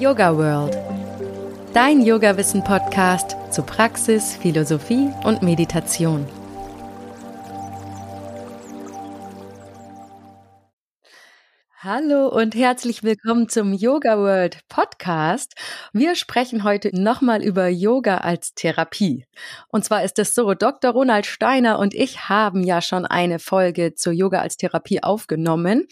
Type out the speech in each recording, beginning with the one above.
Yoga World. Dein Yoga-Wissen-Podcast zu Praxis, Philosophie und Meditation. Hallo und herzlich willkommen zum Yoga World Podcast. Wir sprechen heute nochmal über Yoga als Therapie. Und zwar ist es so, Dr. Ronald Steiner und ich haben ja schon eine Folge zur Yoga als Therapie aufgenommen.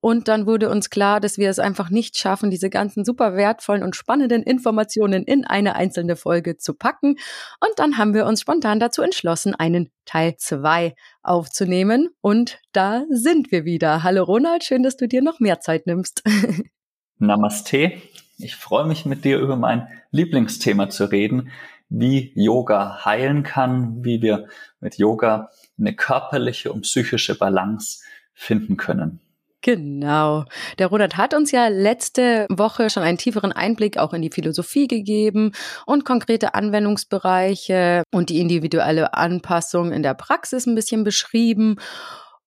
Und dann wurde uns klar, dass wir es einfach nicht schaffen, diese ganzen super wertvollen und spannenden Informationen in eine einzelne Folge zu packen. Und dann haben wir uns spontan dazu entschlossen, einen Teil zwei aufzunehmen. Und da sind wir wieder. Hallo Ronald, schön, dass du dir noch mehr Zeit nimmst. Namaste. Ich freue mich mit dir über mein Lieblingsthema zu reden, wie Yoga heilen kann, wie wir mit Yoga eine körperliche und psychische Balance finden können. Genau. Der Ronald hat uns ja letzte Woche schon einen tieferen Einblick auch in die Philosophie gegeben und konkrete Anwendungsbereiche und die individuelle Anpassung in der Praxis ein bisschen beschrieben.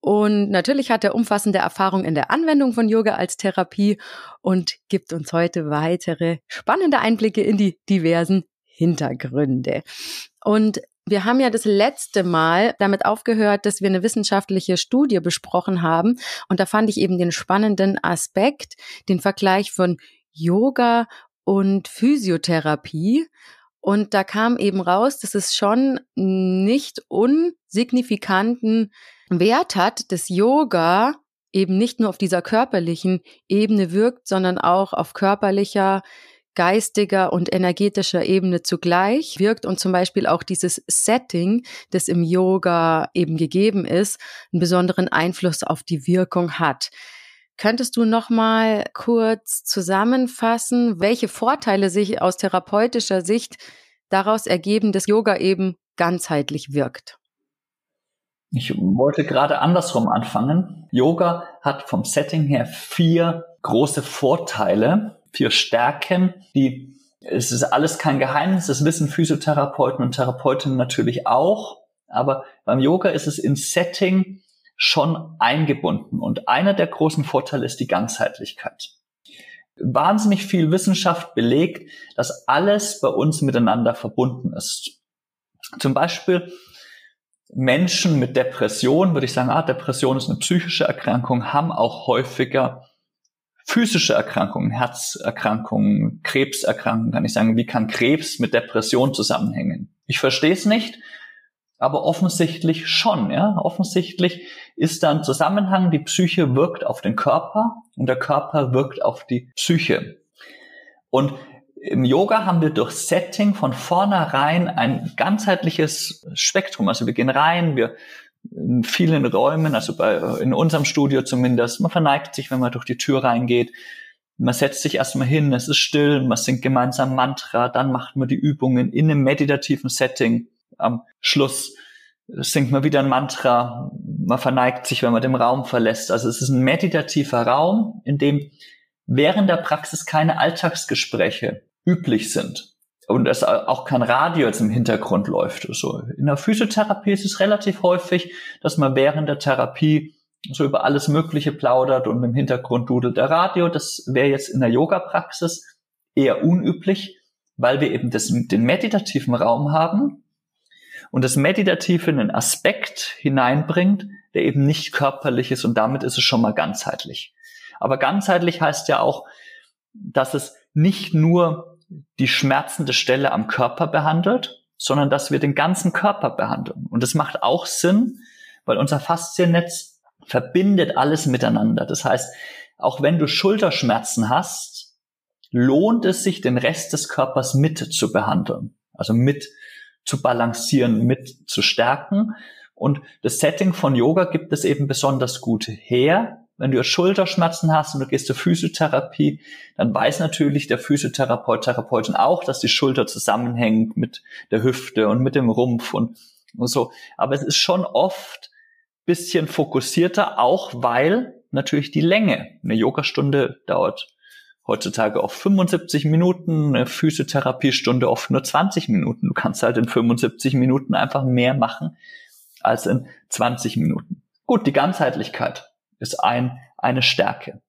Und natürlich hat er umfassende Erfahrung in der Anwendung von Yoga als Therapie und gibt uns heute weitere spannende Einblicke in die diversen Hintergründe. Und wir haben ja das letzte Mal damit aufgehört, dass wir eine wissenschaftliche Studie besprochen haben. Und da fand ich eben den spannenden Aspekt, den Vergleich von Yoga und Physiotherapie. Und da kam eben raus, dass es schon nicht unsignifikanten Wert hat, dass Yoga eben nicht nur auf dieser körperlichen Ebene wirkt, sondern auch auf körperlicher, geistiger und energetischer Ebene zugleich wirkt und zum Beispiel auch dieses Setting, das im Yoga eben gegeben ist, einen besonderen Einfluss auf die Wirkung hat. Könntest du noch mal kurz zusammenfassen, welche Vorteile sich aus therapeutischer Sicht daraus ergeben, dass Yoga eben ganzheitlich wirkt? Ich wollte gerade andersrum anfangen. Yoga hat vom Setting her vier große Vorteile, vier Stärken, die es ist alles kein Geheimnis, das wissen Physiotherapeuten und Therapeutinnen natürlich auch, aber beim Yoga ist es in Setting schon eingebunden und einer der großen Vorteile ist die Ganzheitlichkeit. Wahnsinnig viel Wissenschaft belegt, dass alles bei uns miteinander verbunden ist. Zum Beispiel Menschen mit Depression, würde ich sagen, ah, Depression ist eine psychische Erkrankung, haben auch häufiger physische Erkrankungen, Herzerkrankungen, Krebserkrankungen, kann ich sagen, wie kann Krebs mit Depression zusammenhängen? Ich verstehe es nicht, aber offensichtlich schon, ja. Offensichtlich ist da ein Zusammenhang, die Psyche wirkt auf den Körper und der Körper wirkt auf die Psyche. Und im Yoga haben wir durch Setting von vornherein ein ganzheitliches Spektrum. Also wir gehen rein, wir in vielen Räumen, also bei, in unserem Studio zumindest, man verneigt sich, wenn man durch die Tür reingeht. Man setzt sich erstmal hin, es ist still, man singt gemeinsam Mantra, dann macht man die Übungen in einem meditativen Setting. Am Schluss singt man wieder ein Mantra, man verneigt sich, wenn man den Raum verlässt. Also es ist ein meditativer Raum, in dem während der Praxis keine Alltagsgespräche üblich sind und es auch kein Radio jetzt im Hintergrund läuft. So in der Physiotherapie ist es relativ häufig, dass man während der Therapie so über alles Mögliche plaudert und im Hintergrund dudelt der Radio. Das wäre jetzt in der Yoga-Praxis eher unüblich, weil wir eben das, den meditativen Raum haben und das Meditative einen Aspekt hineinbringt, der eben nicht körperlich ist und damit ist es schon mal ganzheitlich. Aber ganzheitlich heißt ja auch, dass es nicht nur die schmerzende Stelle am Körper behandelt, sondern dass wir den ganzen Körper behandeln. Und das macht auch Sinn, weil unser Fasziennetz verbindet alles miteinander. Das heißt, auch wenn du Schulterschmerzen hast, lohnt es sich, den Rest des Körpers mit zu behandeln. Also mit zu balancieren, mit zu stärken. Und das Setting von Yoga gibt es eben besonders gut her, wenn du Schulterschmerzen hast und du gehst zur Physiotherapie, dann weiß natürlich der Physiotherapeut, Therapeutin auch, dass die Schulter zusammenhängt mit der Hüfte und mit dem Rumpf und, und so. Aber es ist schon oft bisschen fokussierter, auch weil natürlich die Länge. Eine Yogastunde dauert heutzutage oft 75 Minuten, eine Physiotherapiestunde oft nur 20 Minuten. Du kannst halt in 75 Minuten einfach mehr machen als in 20 Minuten. Gut, die Ganzheitlichkeit ist ein, eine Stärke.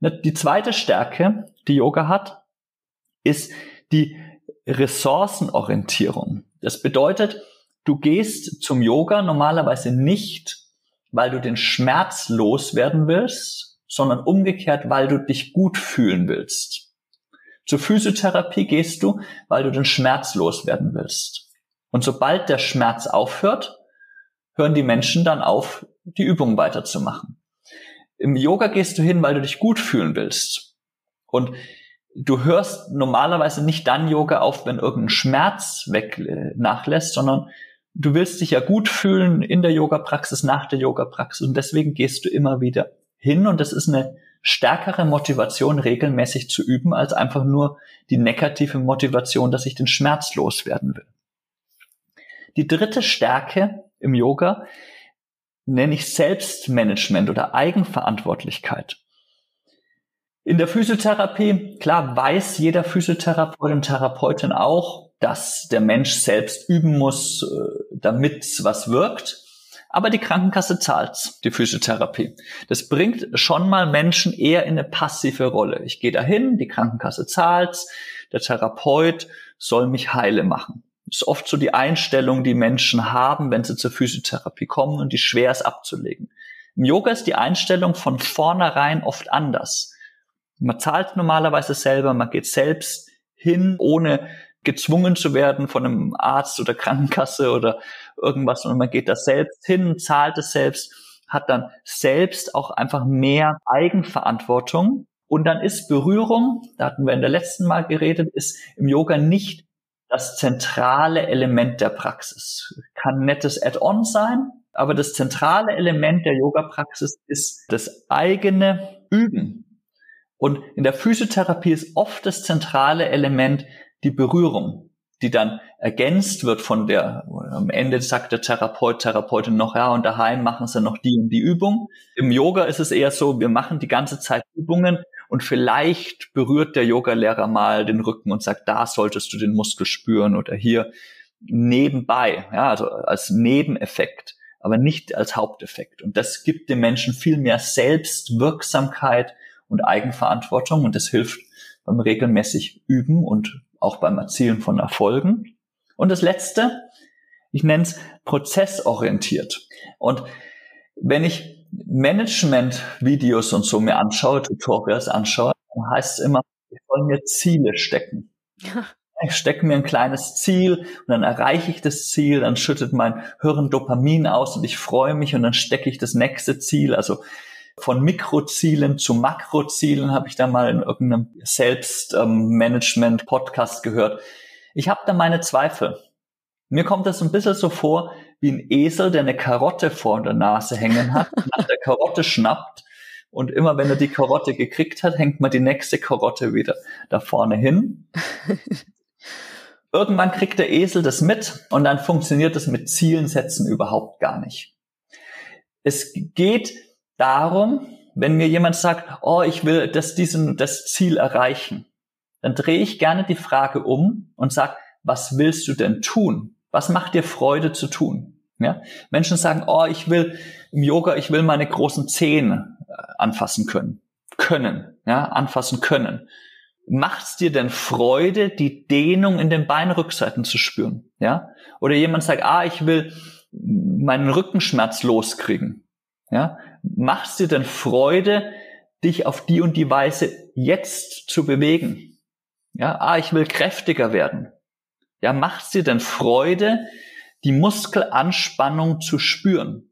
Ne, die zweite Stärke, die Yoga hat, ist die Ressourcenorientierung. Das bedeutet, du gehst zum Yoga normalerweise nicht, weil du den Schmerz loswerden willst, sondern umgekehrt, weil du dich gut fühlen willst. Zur Physiotherapie gehst du, weil du den Schmerz loswerden willst. Und sobald der Schmerz aufhört, hören die Menschen dann auf, die Übung weiterzumachen. Im Yoga gehst du hin, weil du dich gut fühlen willst. Und du hörst normalerweise nicht dann Yoga auf, wenn irgendein Schmerz weg äh, nachlässt, sondern du willst dich ja gut fühlen in der Yoga-Praxis, nach der Yoga-Praxis und deswegen gehst du immer wieder hin und das ist eine stärkere Motivation, regelmäßig zu üben, als einfach nur die negative Motivation, dass ich den Schmerz loswerden will. Die dritte Stärke im Yoga nenne ich Selbstmanagement oder Eigenverantwortlichkeit. In der Physiotherapie, klar, weiß jeder Physiotherapeut und Therapeutin auch, dass der Mensch selbst üben muss, äh, damit was wirkt. Aber die Krankenkasse zahlt die Physiotherapie. Das bringt schon mal Menschen eher in eine passive Rolle. Ich gehe dahin, die Krankenkasse zahlt, der Therapeut soll mich heile machen. Ist oft so die Einstellung, die Menschen haben, wenn sie zur Physiotherapie kommen und die schwer ist abzulegen. Im Yoga ist die Einstellung von vornherein oft anders. Man zahlt normalerweise selber, man geht selbst hin, ohne gezwungen zu werden von einem Arzt oder Krankenkasse oder irgendwas, sondern man geht da selbst hin, zahlt es selbst, hat dann selbst auch einfach mehr Eigenverantwortung. Und dann ist Berührung, da hatten wir in der letzten Mal geredet, ist im Yoga nicht das zentrale Element der Praxis. Kann nettes Add-on sein, aber das zentrale Element der Yoga-Praxis ist das eigene Üben. Und in der Physiotherapie ist oft das zentrale Element die Berührung, die dann ergänzt wird von der, am Ende sagt der Therapeut, Therapeutin noch, ja, und daheim machen sie noch die und die Übung. Im Yoga ist es eher so, wir machen die ganze Zeit Übungen und vielleicht berührt der Yogalehrer mal den Rücken und sagt, da solltest du den Muskel spüren oder hier nebenbei, ja, also als Nebeneffekt, aber nicht als Haupteffekt. Und das gibt dem Menschen viel mehr Selbstwirksamkeit und Eigenverantwortung und das hilft beim regelmäßig Üben und auch beim Erzielen von Erfolgen. Und das Letzte, ich nenne es prozessorientiert. Und wenn ich Management-Videos und so mir anschaue, Tutorials anschaue, dann heißt es immer, ich soll mir Ziele stecken. Ich stecke mir ein kleines Ziel und dann erreiche ich das Ziel, dann schüttet mein Hirn Dopamin aus und ich freue mich und dann stecke ich das nächste Ziel. Also von Mikrozielen zu Makrozielen habe ich da mal in irgendeinem Selbstmanagement-Podcast gehört. Ich habe da meine Zweifel. Mir kommt das ein bisschen so vor wie ein Esel, der eine Karotte vor der Nase hängen hat, nach der Karotte schnappt und immer wenn er die Karotte gekriegt hat, hängt man die nächste Karotte wieder da vorne hin. Irgendwann kriegt der Esel das mit und dann funktioniert das mit Zielen setzen überhaupt gar nicht. Es geht darum, wenn mir jemand sagt, oh, ich will das, diesen, das Ziel erreichen, dann drehe ich gerne die Frage um und sage, was willst du denn tun? Was macht dir Freude zu tun? Ja? Menschen sagen, oh, ich will im Yoga, ich will meine großen Zehen äh, anfassen können. Können, ja, anfassen können. Macht's dir denn Freude, die Dehnung in den Beinrückseiten zu spüren? Ja? Oder jemand sagt, ah, ich will meinen Rückenschmerz loskriegen. Ja? Macht's dir denn Freude, dich auf die und die Weise jetzt zu bewegen? Ja, ah, ich will kräftiger werden. Ja, macht's dir denn Freude, die Muskelanspannung zu spüren?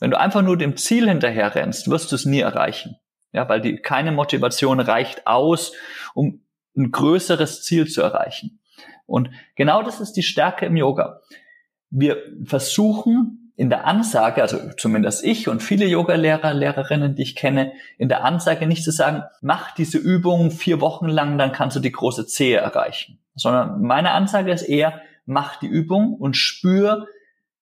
Wenn du einfach nur dem Ziel hinterher rennst, wirst du es nie erreichen. Ja, weil die, keine Motivation reicht aus, um ein größeres Ziel zu erreichen. Und genau das ist die Stärke im Yoga. Wir versuchen in der Ansage, also zumindest ich und viele Yoga-Lehrer, Lehrerinnen, die ich kenne, in der Ansage nicht zu sagen, mach diese Übung vier Wochen lang, dann kannst du die große Zehe erreichen. Sondern meine Ansage ist eher, mach die Übung und spür,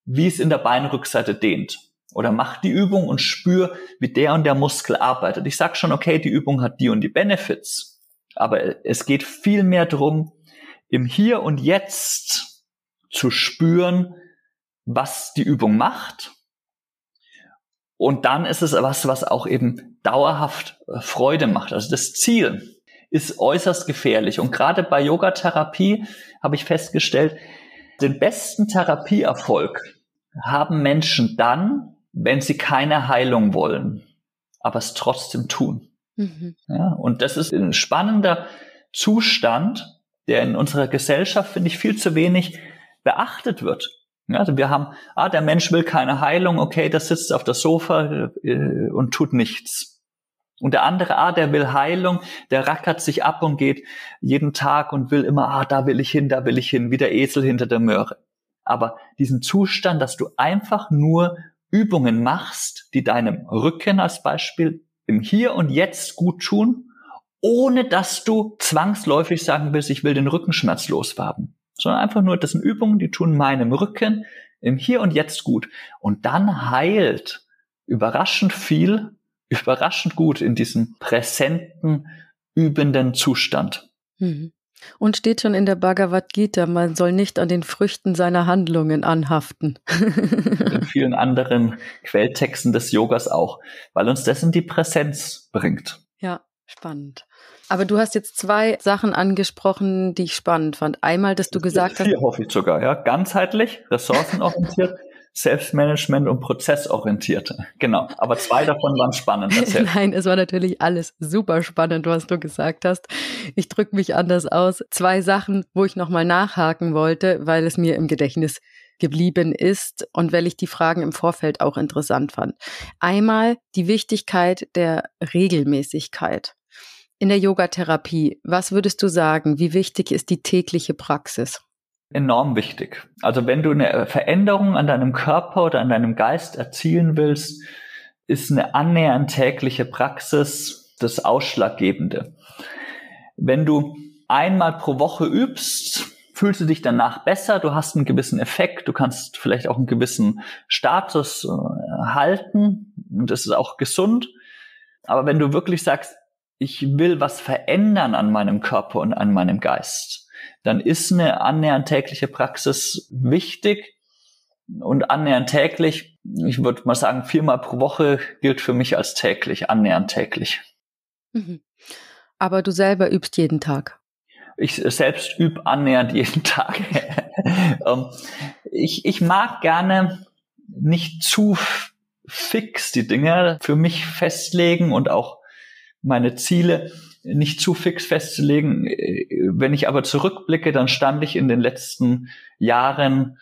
wie es in der Beinrückseite dehnt. Oder mach die Übung und spür, wie der und der Muskel arbeitet. Ich sag schon, okay, die Übung hat die und die Benefits. Aber es geht viel mehr darum, im Hier und Jetzt zu spüren, was die Übung macht. Und dann ist es was, was auch eben dauerhaft äh, Freude macht. Also das Ziel ist äußerst gefährlich. Und gerade bei Yogatherapie habe ich festgestellt, den besten Therapieerfolg haben Menschen dann, wenn sie keine Heilung wollen, aber es trotzdem tun. Mhm. Ja, und das ist ein spannender Zustand, der in unserer Gesellschaft, finde ich, viel zu wenig beachtet wird. Also wir haben, ah, der Mensch will keine Heilung, okay, der sitzt auf der Sofa äh, und tut nichts. Und der andere, ah, der will Heilung, der rackert sich ab und geht jeden Tag und will immer, ah, da will ich hin, da will ich hin, wie der Esel hinter der Möhre. Aber diesen Zustand, dass du einfach nur Übungen machst, die deinem Rücken als Beispiel im Hier und Jetzt gut tun, ohne dass du zwangsläufig sagen willst, ich will den Rückenschmerz loswerden sondern einfach nur, das sind Übungen, die tun meinem Rücken im Hier und Jetzt gut. Und dann heilt überraschend viel, überraschend gut in diesem präsenten, übenden Zustand. Mhm. Und steht schon in der Bhagavad Gita, man soll nicht an den Früchten seiner Handlungen anhaften. in vielen anderen Quelltexten des Yogas auch, weil uns dessen die Präsenz bringt. Ja, spannend. Aber du hast jetzt zwei Sachen angesprochen, die ich spannend fand. Einmal, dass du gesagt hast. Vier hoffe ich sogar, ja. Ganzheitlich, ressourcenorientiert, Selbstmanagement und prozessorientiert. Genau. Aber zwei davon waren spannend. Erzähl. Nein, es war natürlich alles super spannend, was du gesagt hast. Ich drücke mich anders aus. Zwei Sachen, wo ich nochmal nachhaken wollte, weil es mir im Gedächtnis geblieben ist und weil ich die Fragen im Vorfeld auch interessant fand. Einmal die Wichtigkeit der Regelmäßigkeit in der Yogatherapie, was würdest du sagen, wie wichtig ist die tägliche Praxis? Enorm wichtig. Also wenn du eine Veränderung an deinem Körper oder an deinem Geist erzielen willst, ist eine annähernd tägliche Praxis das Ausschlaggebende. Wenn du einmal pro Woche übst, fühlst du dich danach besser, du hast einen gewissen Effekt, du kannst vielleicht auch einen gewissen Status äh, halten und das ist auch gesund. Aber wenn du wirklich sagst, ich will was verändern an meinem Körper und an meinem Geist, dann ist eine annähernd tägliche Praxis wichtig. Und annähernd täglich, ich würde mal sagen, viermal pro Woche gilt für mich als täglich, annähernd täglich. Mhm. Aber du selber übst jeden Tag. Ich selbst übe annähernd jeden Tag. Ähm, ich, ich mag gerne nicht zu fix die Dinge für mich festlegen und auch meine Ziele nicht zu fix festzulegen. Wenn ich aber zurückblicke, dann stand ich in den letzten Jahren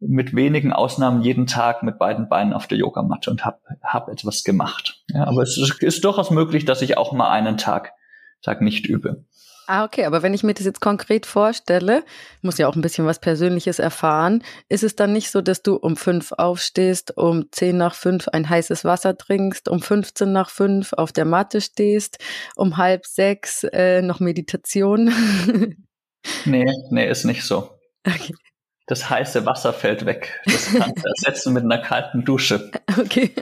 mit wenigen Ausnahmen jeden Tag mit beiden Beinen auf der Yogamatte und habe hab etwas gemacht. Ja, aber es ist durchaus möglich, dass ich auch mal einen Tag, Tag nicht übe. Ah, okay, aber wenn ich mir das jetzt konkret vorstelle, muss ja auch ein bisschen was Persönliches erfahren, ist es dann nicht so, dass du um fünf aufstehst, um zehn nach fünf ein heißes Wasser trinkst, um 15 nach fünf auf der Matte stehst, um halb sechs äh, noch Meditation? nee, nee, ist nicht so. Okay das heiße Wasser fällt weg. Das kannst du ersetzen mit einer kalten Dusche. Okay.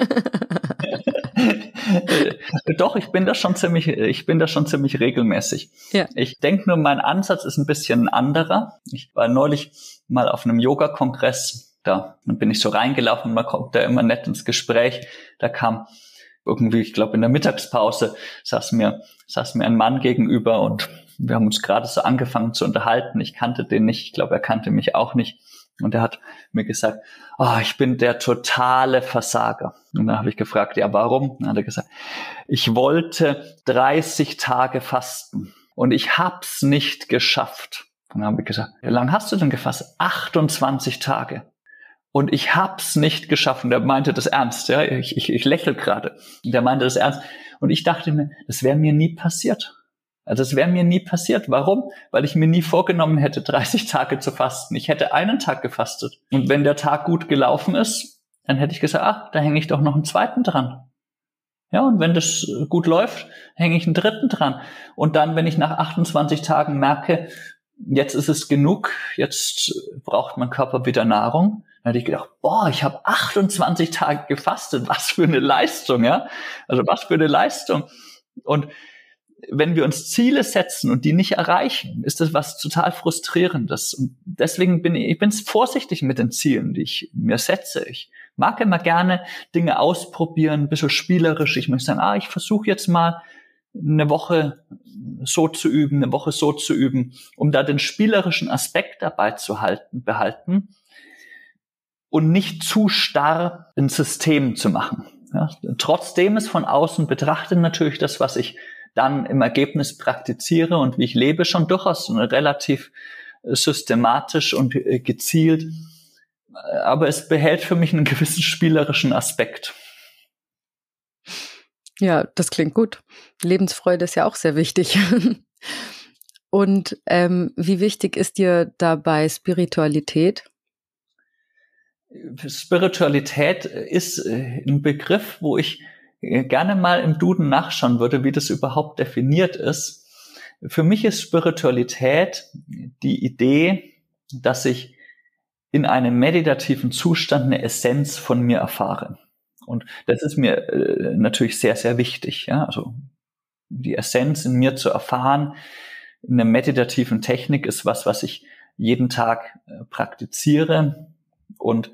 Doch, ich bin da schon ziemlich, ich bin da schon ziemlich regelmäßig. Ja. Ich denke nur, mein Ansatz ist ein bisschen anderer. Ich war neulich mal auf einem Yoga-Kongress, da bin ich so reingelaufen, man kommt da immer nett ins Gespräch. Da kam irgendwie, ich glaube, in der Mittagspause saß mir, saß mir ein Mann gegenüber und wir haben uns gerade so angefangen zu unterhalten. Ich kannte den nicht, ich glaube, er kannte mich auch nicht. Und er hat mir gesagt, oh, ich bin der totale Versager. Und dann habe ich gefragt, ja, warum? dann hat er gesagt, ich wollte 30 Tage fasten und ich hab's nicht geschafft. Und dann habe ich gesagt, wie lange hast du denn gefasst? 28 Tage. Und ich hab's nicht geschafft. Und er meinte das ernst. Ja, ich, ich, ich lächle gerade. Der meinte das ernst. Und ich dachte mir, das wäre mir nie passiert. Also das wäre mir nie passiert. Warum? Weil ich mir nie vorgenommen hätte, 30 Tage zu fasten. Ich hätte einen Tag gefastet. Und wenn der Tag gut gelaufen ist, dann hätte ich gesagt, ach, da hänge ich doch noch einen zweiten dran. Ja, und wenn das gut läuft, hänge ich einen dritten dran. Und dann, wenn ich nach 28 Tagen merke, jetzt ist es genug, jetzt braucht mein Körper wieder Nahrung, dann hätte ich gedacht, boah, ich habe 28 Tage gefastet, was für eine Leistung, ja? Also was für eine Leistung. Und wenn wir uns Ziele setzen und die nicht erreichen, ist das was total frustrierendes. Und deswegen bin ich, ich bin vorsichtig mit den Zielen, die ich mir setze. Ich mag immer gerne Dinge ausprobieren, ein bisschen spielerisch. Ich möchte sagen, ah, ich versuche jetzt mal eine Woche so zu üben, eine Woche so zu üben, um da den spielerischen Aspekt dabei zu halten, behalten und nicht zu starr ein System zu machen. Ja, trotzdem ist von außen betrachtet natürlich das, was ich dann im Ergebnis praktiziere und wie ich lebe, schon durchaus relativ äh, systematisch und äh, gezielt. Aber es behält für mich einen gewissen spielerischen Aspekt. Ja, das klingt gut. Lebensfreude ist ja auch sehr wichtig. Und ähm, wie wichtig ist dir dabei Spiritualität? Spiritualität ist äh, ein Begriff, wo ich gerne mal im Duden nachschauen würde, wie das überhaupt definiert ist. Für mich ist Spiritualität die Idee, dass ich in einem meditativen Zustand eine Essenz von mir erfahre. Und das ist mir äh, natürlich sehr, sehr wichtig. Ja? Also die Essenz in mir zu erfahren, in einer meditativen Technik ist was, was ich jeden Tag äh, praktiziere und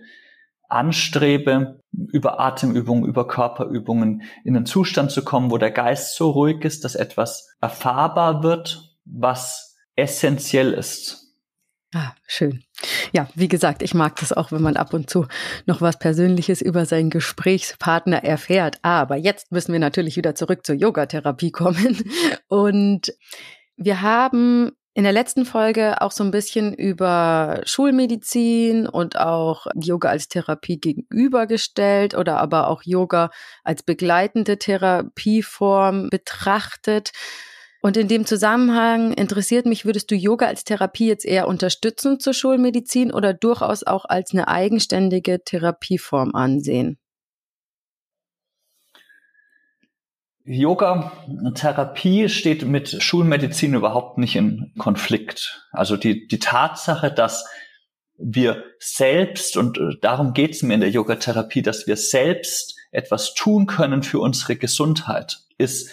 anstrebe, über Atemübungen, über Körperübungen in einen Zustand zu kommen, wo der Geist so ruhig ist, dass etwas erfahrbar wird, was essentiell ist Ah, schön. Ja, wie gesagt, ich mag das auch, wenn man ab und zu noch was Persönliches über seinen Gesprächspartner erfährt. Aber jetzt müssen wir natürlich wieder zurück zur Yogatherapie kommen. Und wir haben in der letzten Folge auch so ein bisschen über Schulmedizin und auch Yoga als Therapie gegenübergestellt oder aber auch Yoga als begleitende Therapieform betrachtet. Und in dem Zusammenhang interessiert mich, würdest du Yoga als Therapie jetzt eher unterstützend zur Schulmedizin oder durchaus auch als eine eigenständige Therapieform ansehen? Yoga Therapie steht mit Schulmedizin überhaupt nicht in Konflikt. Also die, die Tatsache, dass wir selbst, und äh, darum geht es mir in der Yoga-Therapie, dass wir selbst etwas tun können für unsere Gesundheit, ist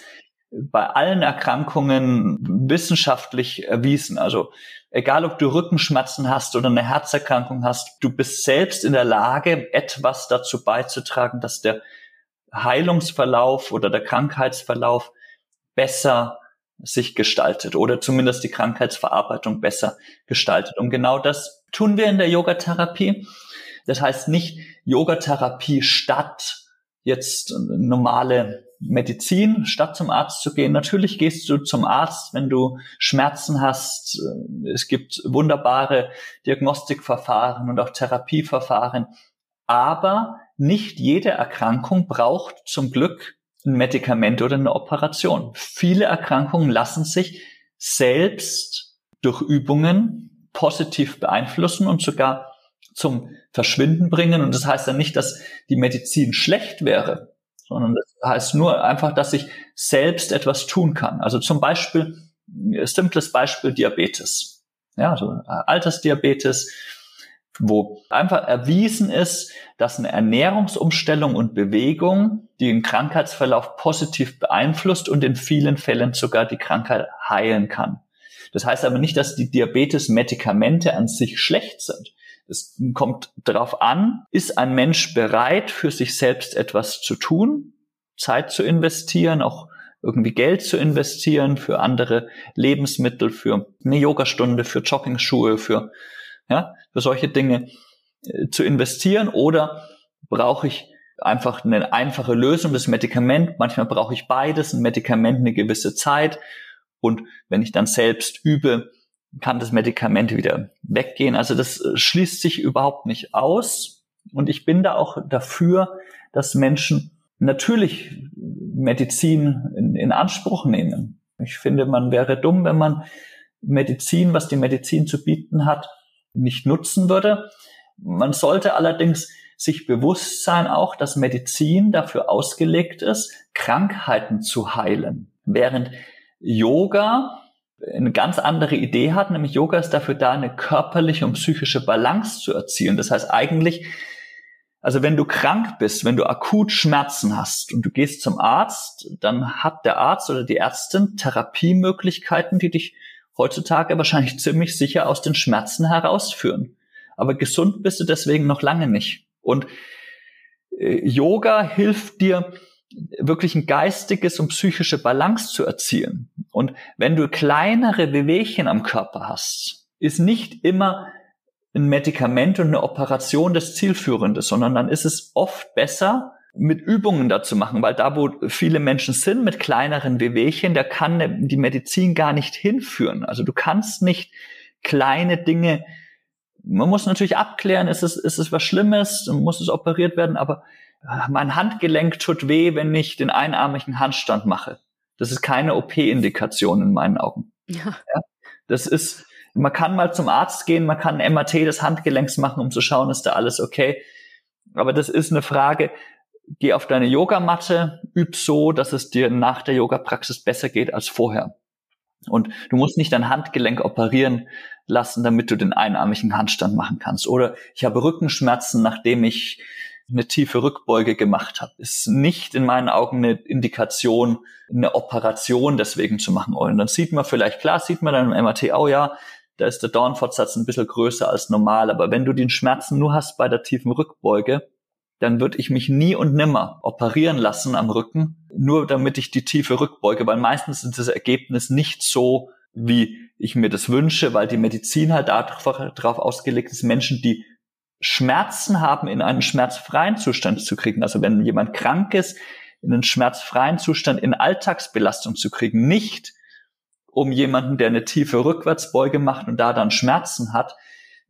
bei allen Erkrankungen wissenschaftlich erwiesen. Also egal, ob du Rückenschmerzen hast oder eine Herzerkrankung hast, du bist selbst in der Lage, etwas dazu beizutragen, dass der Heilungsverlauf oder der Krankheitsverlauf besser sich gestaltet oder zumindest die Krankheitsverarbeitung besser gestaltet. Und genau das tun wir in der Yogatherapie. Das heißt nicht Yogatherapie statt jetzt normale Medizin, statt zum Arzt zu gehen. Natürlich gehst du zum Arzt, wenn du Schmerzen hast. Es gibt wunderbare Diagnostikverfahren und auch Therapieverfahren. Aber nicht jede Erkrankung braucht zum Glück ein Medikament oder eine Operation. Viele Erkrankungen lassen sich selbst durch Übungen positiv beeinflussen und sogar zum Verschwinden bringen. Und das heißt ja nicht, dass die Medizin schlecht wäre sondern das heißt nur einfach, dass ich selbst etwas tun kann. Also zum Beispiel, simples Beispiel Diabetes. Ja, also Altersdiabetes, wo einfach erwiesen ist, dass eine Ernährungsumstellung und Bewegung den Krankheitsverlauf positiv beeinflusst und in vielen Fällen sogar die Krankheit heilen kann. Das heißt aber nicht, dass die Diabetes-Medikamente an sich schlecht sind. Es kommt darauf an, ist ein Mensch bereit, für sich selbst etwas zu tun, Zeit zu investieren, auch irgendwie Geld zu investieren für andere Lebensmittel, für eine Yogastunde, für Joggingschuhe, für, ja, für solche Dinge äh, zu investieren oder brauche ich einfach eine einfache Lösung, das Medikament. Manchmal brauche ich beides, ein Medikament eine gewisse Zeit. Und wenn ich dann selbst übe, kann das Medikament wieder weggehen. Also das äh, schließt sich überhaupt nicht aus. Und ich bin da auch dafür, dass Menschen natürlich Medizin in, in Anspruch nehmen. Ich finde, man wäre dumm, wenn man Medizin, was die Medizin zu bieten hat, nicht nutzen würde. Man sollte allerdings sich bewusst sein auch, dass Medizin dafür ausgelegt ist, Krankheiten zu heilen. Während Yoga eine ganz andere Idee hat, nämlich Yoga ist dafür da, eine körperliche und psychische Balance zu erzielen. Das heißt eigentlich, also wenn du krank bist, wenn du akut Schmerzen hast und du gehst zum Arzt, dann hat der Arzt oder die Ärztin Therapiemöglichkeiten, die dich heutzutage wahrscheinlich ziemlich sicher aus den Schmerzen herausführen. Aber gesund bist du deswegen noch lange nicht. Und äh, Yoga hilft dir, wirklich ein geistiges und psychische Balance zu erzielen. Und wenn du kleinere Wehwehchen am Körper hast, ist nicht immer ein Medikament und eine Operation das Zielführende, sondern dann ist es oft besser, mit Übungen dazu machen, weil da, wo viele Menschen sind mit kleineren Wehwehchen, da kann die Medizin gar nicht hinführen. Also du kannst nicht kleine Dinge, man muss natürlich abklären, ist es, ist es was Schlimmes, muss es operiert werden, aber ah, mein Handgelenk tut weh, wenn ich den einarmigen Handstand mache. Das ist keine OP-Indikation in meinen Augen. Ja. ja. Das ist, man kann mal zum Arzt gehen, man kann ein MRT des Handgelenks machen, um zu schauen, ist da alles okay. Aber das ist eine Frage, geh auf deine Yogamatte, üb so, dass es dir nach der Yoga-Praxis besser geht als vorher. Und du musst nicht dein Handgelenk operieren lassen, damit du den einarmigen Handstand machen kannst. Oder ich habe Rückenschmerzen, nachdem ich eine tiefe Rückbeuge gemacht habe. Ist nicht in meinen Augen eine Indikation, eine Operation deswegen zu machen. Und dann sieht man vielleicht, klar, sieht man dann im MRT, oh ja, da ist der Dornfortsatz ein bisschen größer als normal. Aber wenn du den Schmerzen nur hast bei der tiefen Rückbeuge, dann würde ich mich nie und nimmer operieren lassen am Rücken, nur damit ich die tiefe Rückbeuge, weil meistens ist das Ergebnis nicht so, wie ich mir das wünsche, weil die Medizin halt darauf ausgelegt ist, Menschen, die Schmerzen haben, in einen schmerzfreien Zustand zu kriegen. Also wenn jemand krank ist, in einen schmerzfreien Zustand in Alltagsbelastung zu kriegen, nicht um jemanden, der eine tiefe Rückwärtsbeuge macht und da dann Schmerzen hat,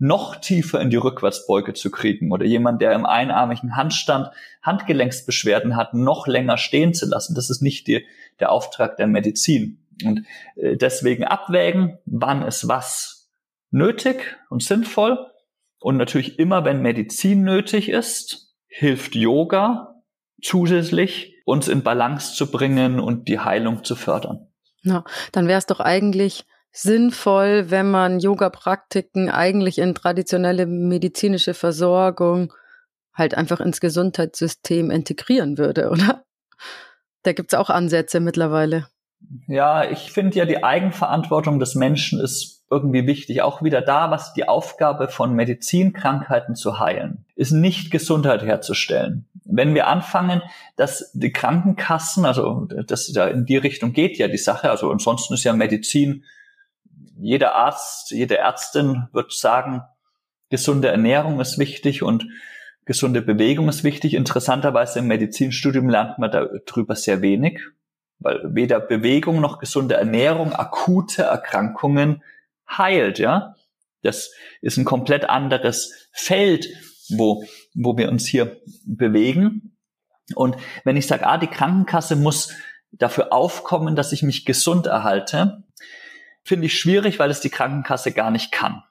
noch tiefer in die Rückwärtsbeuge zu kriegen oder jemand, der im einarmigen Handstand Handgelenksbeschwerden hat, noch länger stehen zu lassen. Das ist nicht die, der Auftrag der Medizin. Und äh, deswegen abwägen, wann ist was nötig und sinnvoll. Und natürlich immer, wenn Medizin nötig ist, hilft Yoga zusätzlich, uns in Balance zu bringen und die Heilung zu fördern. Ja, dann wäre es doch eigentlich sinnvoll, wenn man Yoga-Praktiken eigentlich in traditionelle medizinische Versorgung halt einfach ins Gesundheitssystem integrieren würde, oder? Da gibt's auch Ansätze mittlerweile. Ja, ich finde ja, die Eigenverantwortung des Menschen ist irgendwie wichtig. Auch wieder da, was die Aufgabe von Medizinkrankheiten zu heilen, ist nicht Gesundheit herzustellen. Wenn wir anfangen, dass die Krankenkassen, also das da in die Richtung geht ja die Sache, also ansonsten ist ja Medizin jeder Arzt, jede Ärztin wird sagen, gesunde Ernährung ist wichtig und gesunde Bewegung ist wichtig. Interessanterweise im Medizinstudium lernt man darüber sehr wenig, weil weder Bewegung noch gesunde Ernährung akute Erkrankungen heilt, ja. Das ist ein komplett anderes Feld, wo, wo wir uns hier bewegen. Und wenn ich sage, ah, die Krankenkasse muss dafür aufkommen, dass ich mich gesund erhalte, finde ich schwierig, weil es die Krankenkasse gar nicht kann.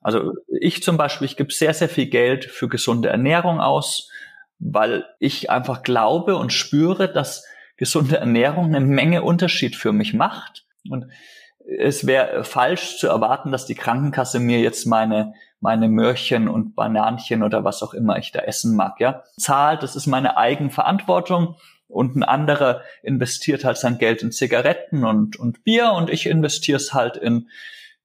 Also ich zum Beispiel, ich gebe sehr, sehr viel Geld für gesunde Ernährung aus, weil ich einfach glaube und spüre, dass gesunde Ernährung eine Menge Unterschied für mich macht. Und es wäre falsch zu erwarten, dass die Krankenkasse mir jetzt meine meine Möhrchen und Bananchen oder was auch immer ich da essen mag, ja, zahlt. Das ist meine Eigenverantwortung und ein anderer investiert halt sein Geld in Zigaretten und, und Bier und ich investiere es halt in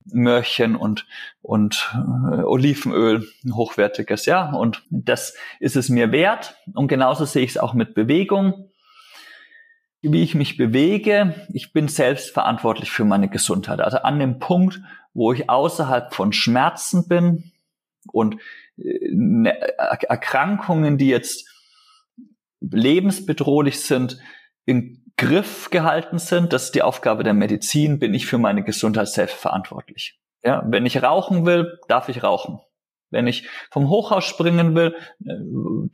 Möhrchen und, und äh, Olivenöl, hochwertiges, ja. Und das ist es mir wert. Und genauso sehe ich es auch mit Bewegung. Wie ich mich bewege, ich bin selbst verantwortlich für meine Gesundheit. Also an dem Punkt, wo ich außerhalb von Schmerzen bin und äh, ne, Erkrankungen, die jetzt lebensbedrohlich sind, in Griff gehalten sind. Das ist die Aufgabe der Medizin. Bin ich für meine Gesundheit selbst verantwortlich. Ja, wenn ich rauchen will, darf ich rauchen. Wenn ich vom Hochhaus springen will, äh,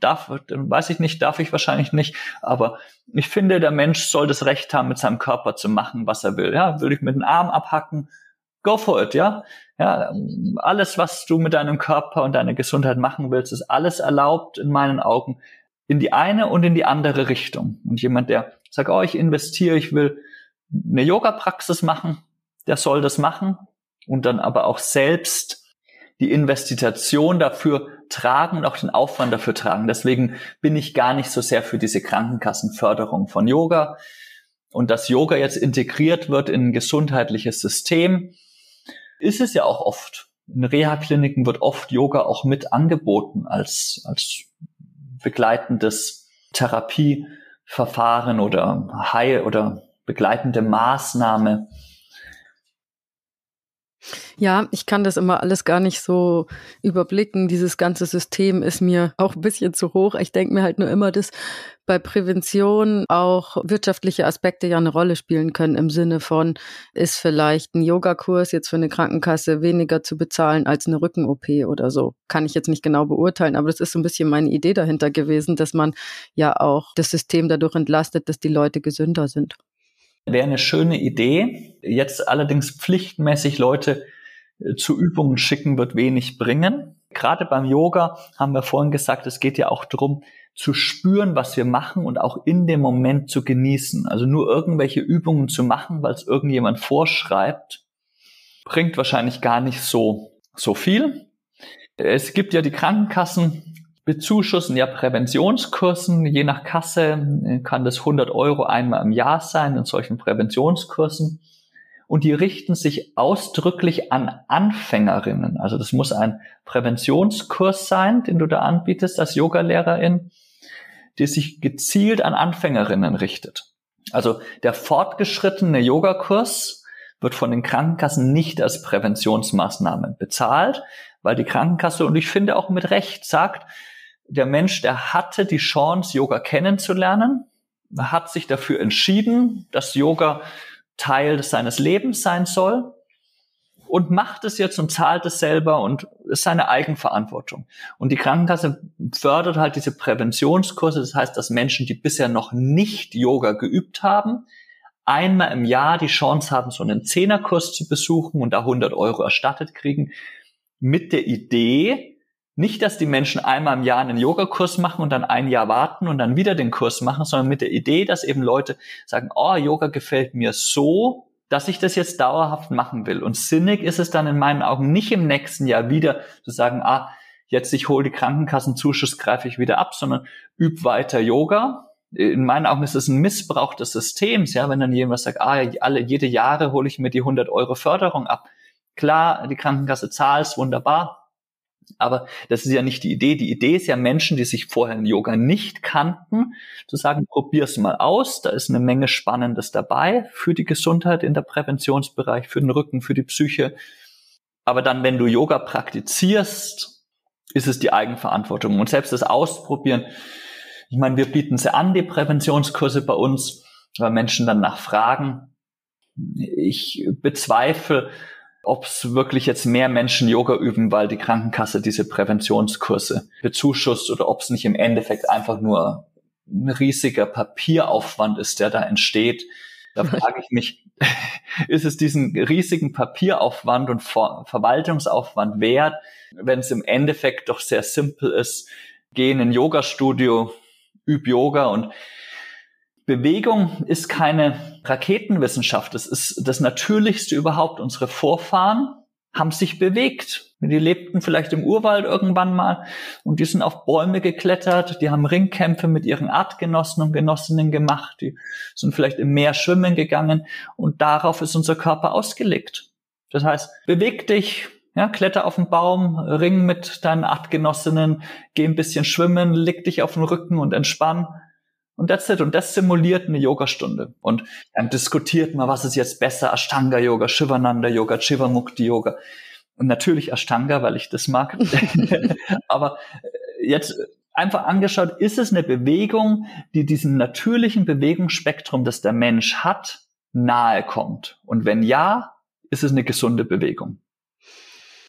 darf, weiß ich nicht, darf ich wahrscheinlich nicht. Aber ich finde, der Mensch soll das Recht haben, mit seinem Körper zu machen, was er will. Ja, will ich mit dem Arm abhacken? Go for it, ja. Ja, alles, was du mit deinem Körper und deiner Gesundheit machen willst, ist alles erlaubt in meinen Augen in die eine und in die andere Richtung. Und jemand, der sagt, oh, ich investiere, ich will eine Yoga-Praxis machen, der soll das machen und dann aber auch selbst die Investition dafür tragen und auch den Aufwand dafür tragen. Deswegen bin ich gar nicht so sehr für diese Krankenkassenförderung von Yoga. Und dass Yoga jetzt integriert wird in ein gesundheitliches System, ist es ja auch oft. In Reha-Kliniken wird oft Yoga auch mit angeboten als, als begleitendes Therapie Verfahren oder Heil oder begleitende Maßnahme. Ja, ich kann das immer alles gar nicht so überblicken. Dieses ganze System ist mir auch ein bisschen zu hoch. Ich denke mir halt nur immer, dass bei Prävention auch wirtschaftliche Aspekte ja eine Rolle spielen können im Sinne von, ist vielleicht ein Yogakurs jetzt für eine Krankenkasse weniger zu bezahlen als eine Rücken-OP oder so. Kann ich jetzt nicht genau beurteilen, aber das ist so ein bisschen meine Idee dahinter gewesen, dass man ja auch das System dadurch entlastet, dass die Leute gesünder sind. Wäre eine schöne Idee. Jetzt allerdings pflichtmäßig Leute zu Übungen schicken, wird wenig bringen. Gerade beim Yoga haben wir vorhin gesagt, es geht ja auch darum, zu spüren, was wir machen und auch in dem Moment zu genießen. Also nur irgendwelche Übungen zu machen, weil es irgendjemand vorschreibt, bringt wahrscheinlich gar nicht so, so viel. Es gibt ja die Krankenkassen, bezuschussen ja Präventionskursen. Je nach Kasse kann das 100 Euro einmal im Jahr sein in solchen Präventionskursen und die richten sich ausdrücklich an Anfängerinnen. Also das muss ein Präventionskurs sein, den du da anbietest als Yogalehrerin, die sich gezielt an Anfängerinnen richtet. Also der fortgeschrittene Yogakurs wird von den Krankenkassen nicht als Präventionsmaßnahme bezahlt, weil die Krankenkasse, und ich finde auch mit Recht, sagt, der Mensch, der hatte die Chance, Yoga kennenzulernen, hat sich dafür entschieden, dass Yoga Teil seines Lebens sein soll und macht es jetzt und zahlt es selber und ist seine Eigenverantwortung. Und die Krankenkasse fördert halt diese Präventionskurse. Das heißt, dass Menschen, die bisher noch nicht Yoga geübt haben, einmal im Jahr die Chance haben, so einen Zehnerkurs zu besuchen und da 100 Euro erstattet kriegen, mit der Idee, nicht, dass die Menschen einmal im Jahr einen Yogakurs machen und dann ein Jahr warten und dann wieder den Kurs machen, sondern mit der Idee, dass eben Leute sagen, oh, Yoga gefällt mir so, dass ich das jetzt dauerhaft machen will. Und sinnig ist es dann in meinen Augen nicht im nächsten Jahr wieder zu sagen, ah, jetzt ich hole die Krankenkassenzuschuss, greife ich wieder ab, sondern üb weiter Yoga. In meinen Augen ist es ein Missbrauch des Systems, ja, wenn dann jemand sagt, ah, alle, jede Jahre hole ich mir die 100 Euro Förderung ab. Klar, die Krankenkasse zahlt, wunderbar. Aber das ist ja nicht die Idee. Die Idee ist ja Menschen, die sich vorher in Yoga nicht kannten, zu sagen, probier's mal aus. Da ist eine Menge Spannendes dabei für die Gesundheit in der Präventionsbereich, für den Rücken, für die Psyche. Aber dann, wenn du Yoga praktizierst, ist es die Eigenverantwortung. Und selbst das Ausprobieren, ich meine, wir bieten sie an, die Präventionskurse bei uns, weil Menschen dann nachfragen. Ich bezweifle, ob es wirklich jetzt mehr Menschen Yoga üben, weil die Krankenkasse diese Präventionskurse bezuschusst oder ob es nicht im Endeffekt einfach nur ein riesiger Papieraufwand ist, der da entsteht. Da frage ich mich, ist es diesen riesigen Papieraufwand und Ver Verwaltungsaufwand wert, wenn es im Endeffekt doch sehr simpel ist, geh in ein Yoga-Studio, üb Yoga und Bewegung ist keine Raketenwissenschaft. Es ist das Natürlichste überhaupt. Unsere Vorfahren haben sich bewegt. Die lebten vielleicht im Urwald irgendwann mal und die sind auf Bäume geklettert, die haben Ringkämpfe mit ihren Artgenossen und Genossinnen gemacht, die sind vielleicht im Meer schwimmen gegangen und darauf ist unser Körper ausgelegt. Das heißt, beweg dich, ja, kletter auf den Baum, ring mit deinen Artgenossinnen, geh ein bisschen schwimmen, leg dich auf den Rücken und entspann. Und that's it. Und das simuliert eine Yogastunde. Und dann diskutiert man, was ist jetzt besser, Ashtanga Yoga, Shivananda Yoga, Chivamukti Yoga. Und natürlich Ashtanga, weil ich das mag. Aber äh, jetzt einfach angeschaut, ist es eine Bewegung, die diesem natürlichen Bewegungsspektrum, das der Mensch hat, nahe kommt? Und wenn ja, ist es eine gesunde Bewegung.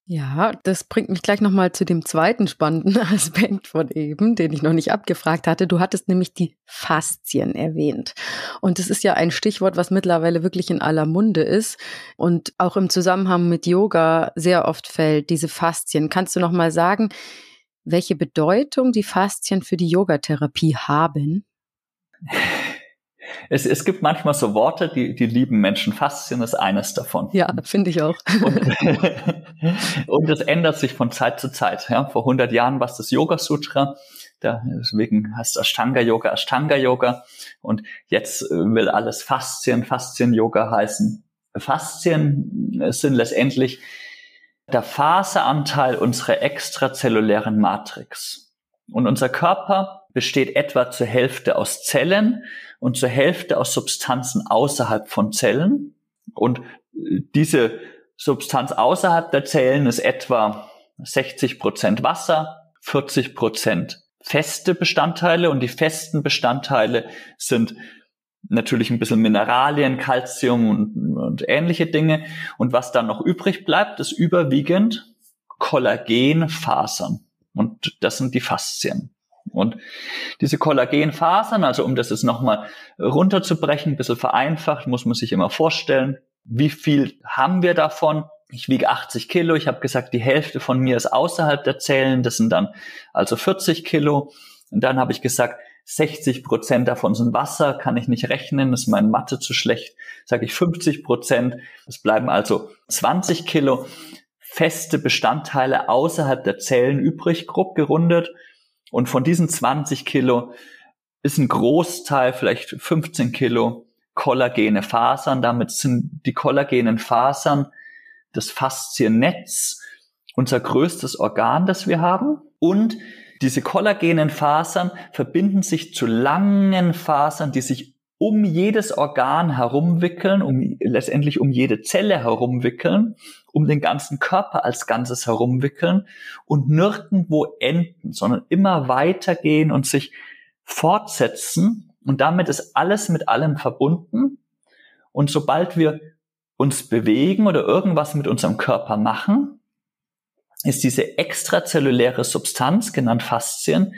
Ja, das bringt mich gleich nochmal zu dem zweiten spannenden Aspekt von eben, den ich noch nicht abgefragt hatte. Du hattest nämlich die Faszien erwähnt. Und das ist ja ein Stichwort, was mittlerweile wirklich in aller Munde ist und auch im Zusammenhang mit Yoga sehr oft fällt, diese Faszien. Kannst du nochmal sagen, welche Bedeutung die Faszien für die Yogatherapie haben? Es, es gibt manchmal so Worte, die, die lieben Menschen. Faszien ist eines davon. Ja, finde ich auch. Und, und es ändert sich von Zeit zu Zeit. Ja, vor 100 Jahren war es das Yoga Sutra. Deswegen heißt Ashtanga Yoga Ashtanga Yoga. Und jetzt äh, will alles Faszien, Faszien Yoga heißen. Faszien sind letztendlich der Faseranteil unserer extrazellulären Matrix. Und unser Körper besteht etwa zur Hälfte aus Zellen und zur Hälfte aus Substanzen außerhalb von Zellen. Und äh, diese Substanz außerhalb der Zellen ist etwa 60 Prozent Wasser, 40 Prozent feste Bestandteile und die festen Bestandteile sind natürlich ein bisschen Mineralien, Calcium und, und ähnliche Dinge. Und was dann noch übrig bleibt, ist überwiegend Kollagenfasern. Und das sind die Faszien. Und diese Kollagenfasern, also um das jetzt nochmal runterzubrechen, ein bisschen vereinfacht, muss man sich immer vorstellen, wie viel haben wir davon? Ich wiege 80 Kilo. Ich habe gesagt, die Hälfte von mir ist außerhalb der Zellen. Das sind dann also 40 Kilo. Und dann habe ich gesagt, 60 Prozent davon sind Wasser, kann ich nicht rechnen, ist meine Mathe zu schlecht. Sage ich 50 Prozent. Es bleiben also 20 Kilo feste Bestandteile außerhalb der Zellen übrig, grob gerundet. Und von diesen 20 Kilo ist ein Großteil, vielleicht 15 Kilo, kollagene Fasern. Damit sind die kollagenen Fasern das Fasziennetz, unser größtes Organ, das wir haben. Und diese kollagenen Fasern verbinden sich zu langen Fasern, die sich um jedes Organ herumwickeln, um letztendlich um jede Zelle herumwickeln, um den ganzen Körper als Ganzes herumwickeln und nirgendwo enden, sondern immer weitergehen und sich fortsetzen. Und damit ist alles mit allem verbunden. Und sobald wir uns bewegen oder irgendwas mit unserem Körper machen, ist diese extrazelluläre Substanz, genannt Faszien,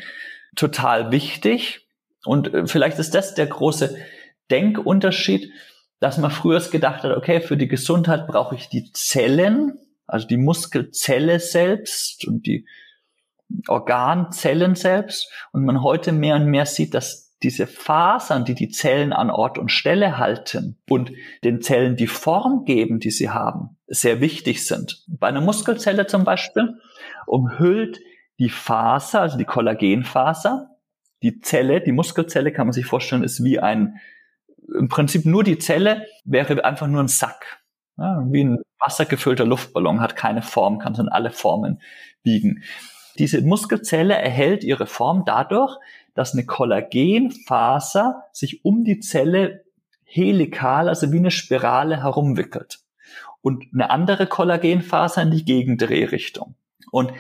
total wichtig. Und äh, vielleicht ist das der große Denkunterschied, dass man früher gedacht hat, okay, für die Gesundheit brauche ich die Zellen, also die Muskelzelle selbst und die Organzellen selbst. Und man heute mehr und mehr sieht, dass diese Fasern, die die Zellen an Ort und Stelle halten und den Zellen die Form geben, die sie haben, sehr wichtig sind. Bei einer Muskelzelle zum Beispiel umhüllt die Faser, also die Kollagenfaser, die Zelle, die Muskelzelle kann man sich vorstellen, ist wie ein, im Prinzip nur die Zelle wäre einfach nur ein Sack. Ja, wie ein wassergefüllter Luftballon, hat keine Form, kann in alle Formen biegen. Diese Muskelzelle erhält ihre Form dadurch, dass eine Kollagenfaser sich um die Zelle helikal, also wie eine Spirale herumwickelt. Und eine andere Kollagenfaser in die Gegendrehrichtung. Und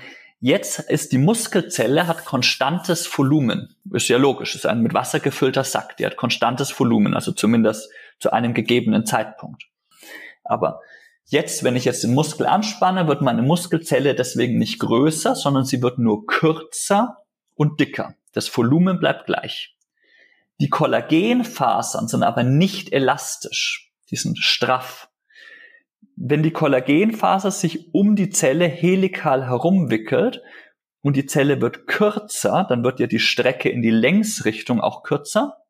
jetzt ist die Muskelzelle, hat konstantes Volumen. Ist ja logisch, ist ein mit Wasser gefüllter Sack, die hat konstantes Volumen, also zumindest zu einem gegebenen Zeitpunkt. Aber Jetzt, wenn ich jetzt den Muskel anspanne, wird meine Muskelzelle deswegen nicht größer, sondern sie wird nur kürzer und dicker. Das Volumen bleibt gleich. Die Kollagenfasern sind aber nicht elastisch. Die sind straff. Wenn die Kollagenfaser sich um die Zelle helikal herumwickelt und die Zelle wird kürzer, dann wird ja die Strecke in die Längsrichtung auch kürzer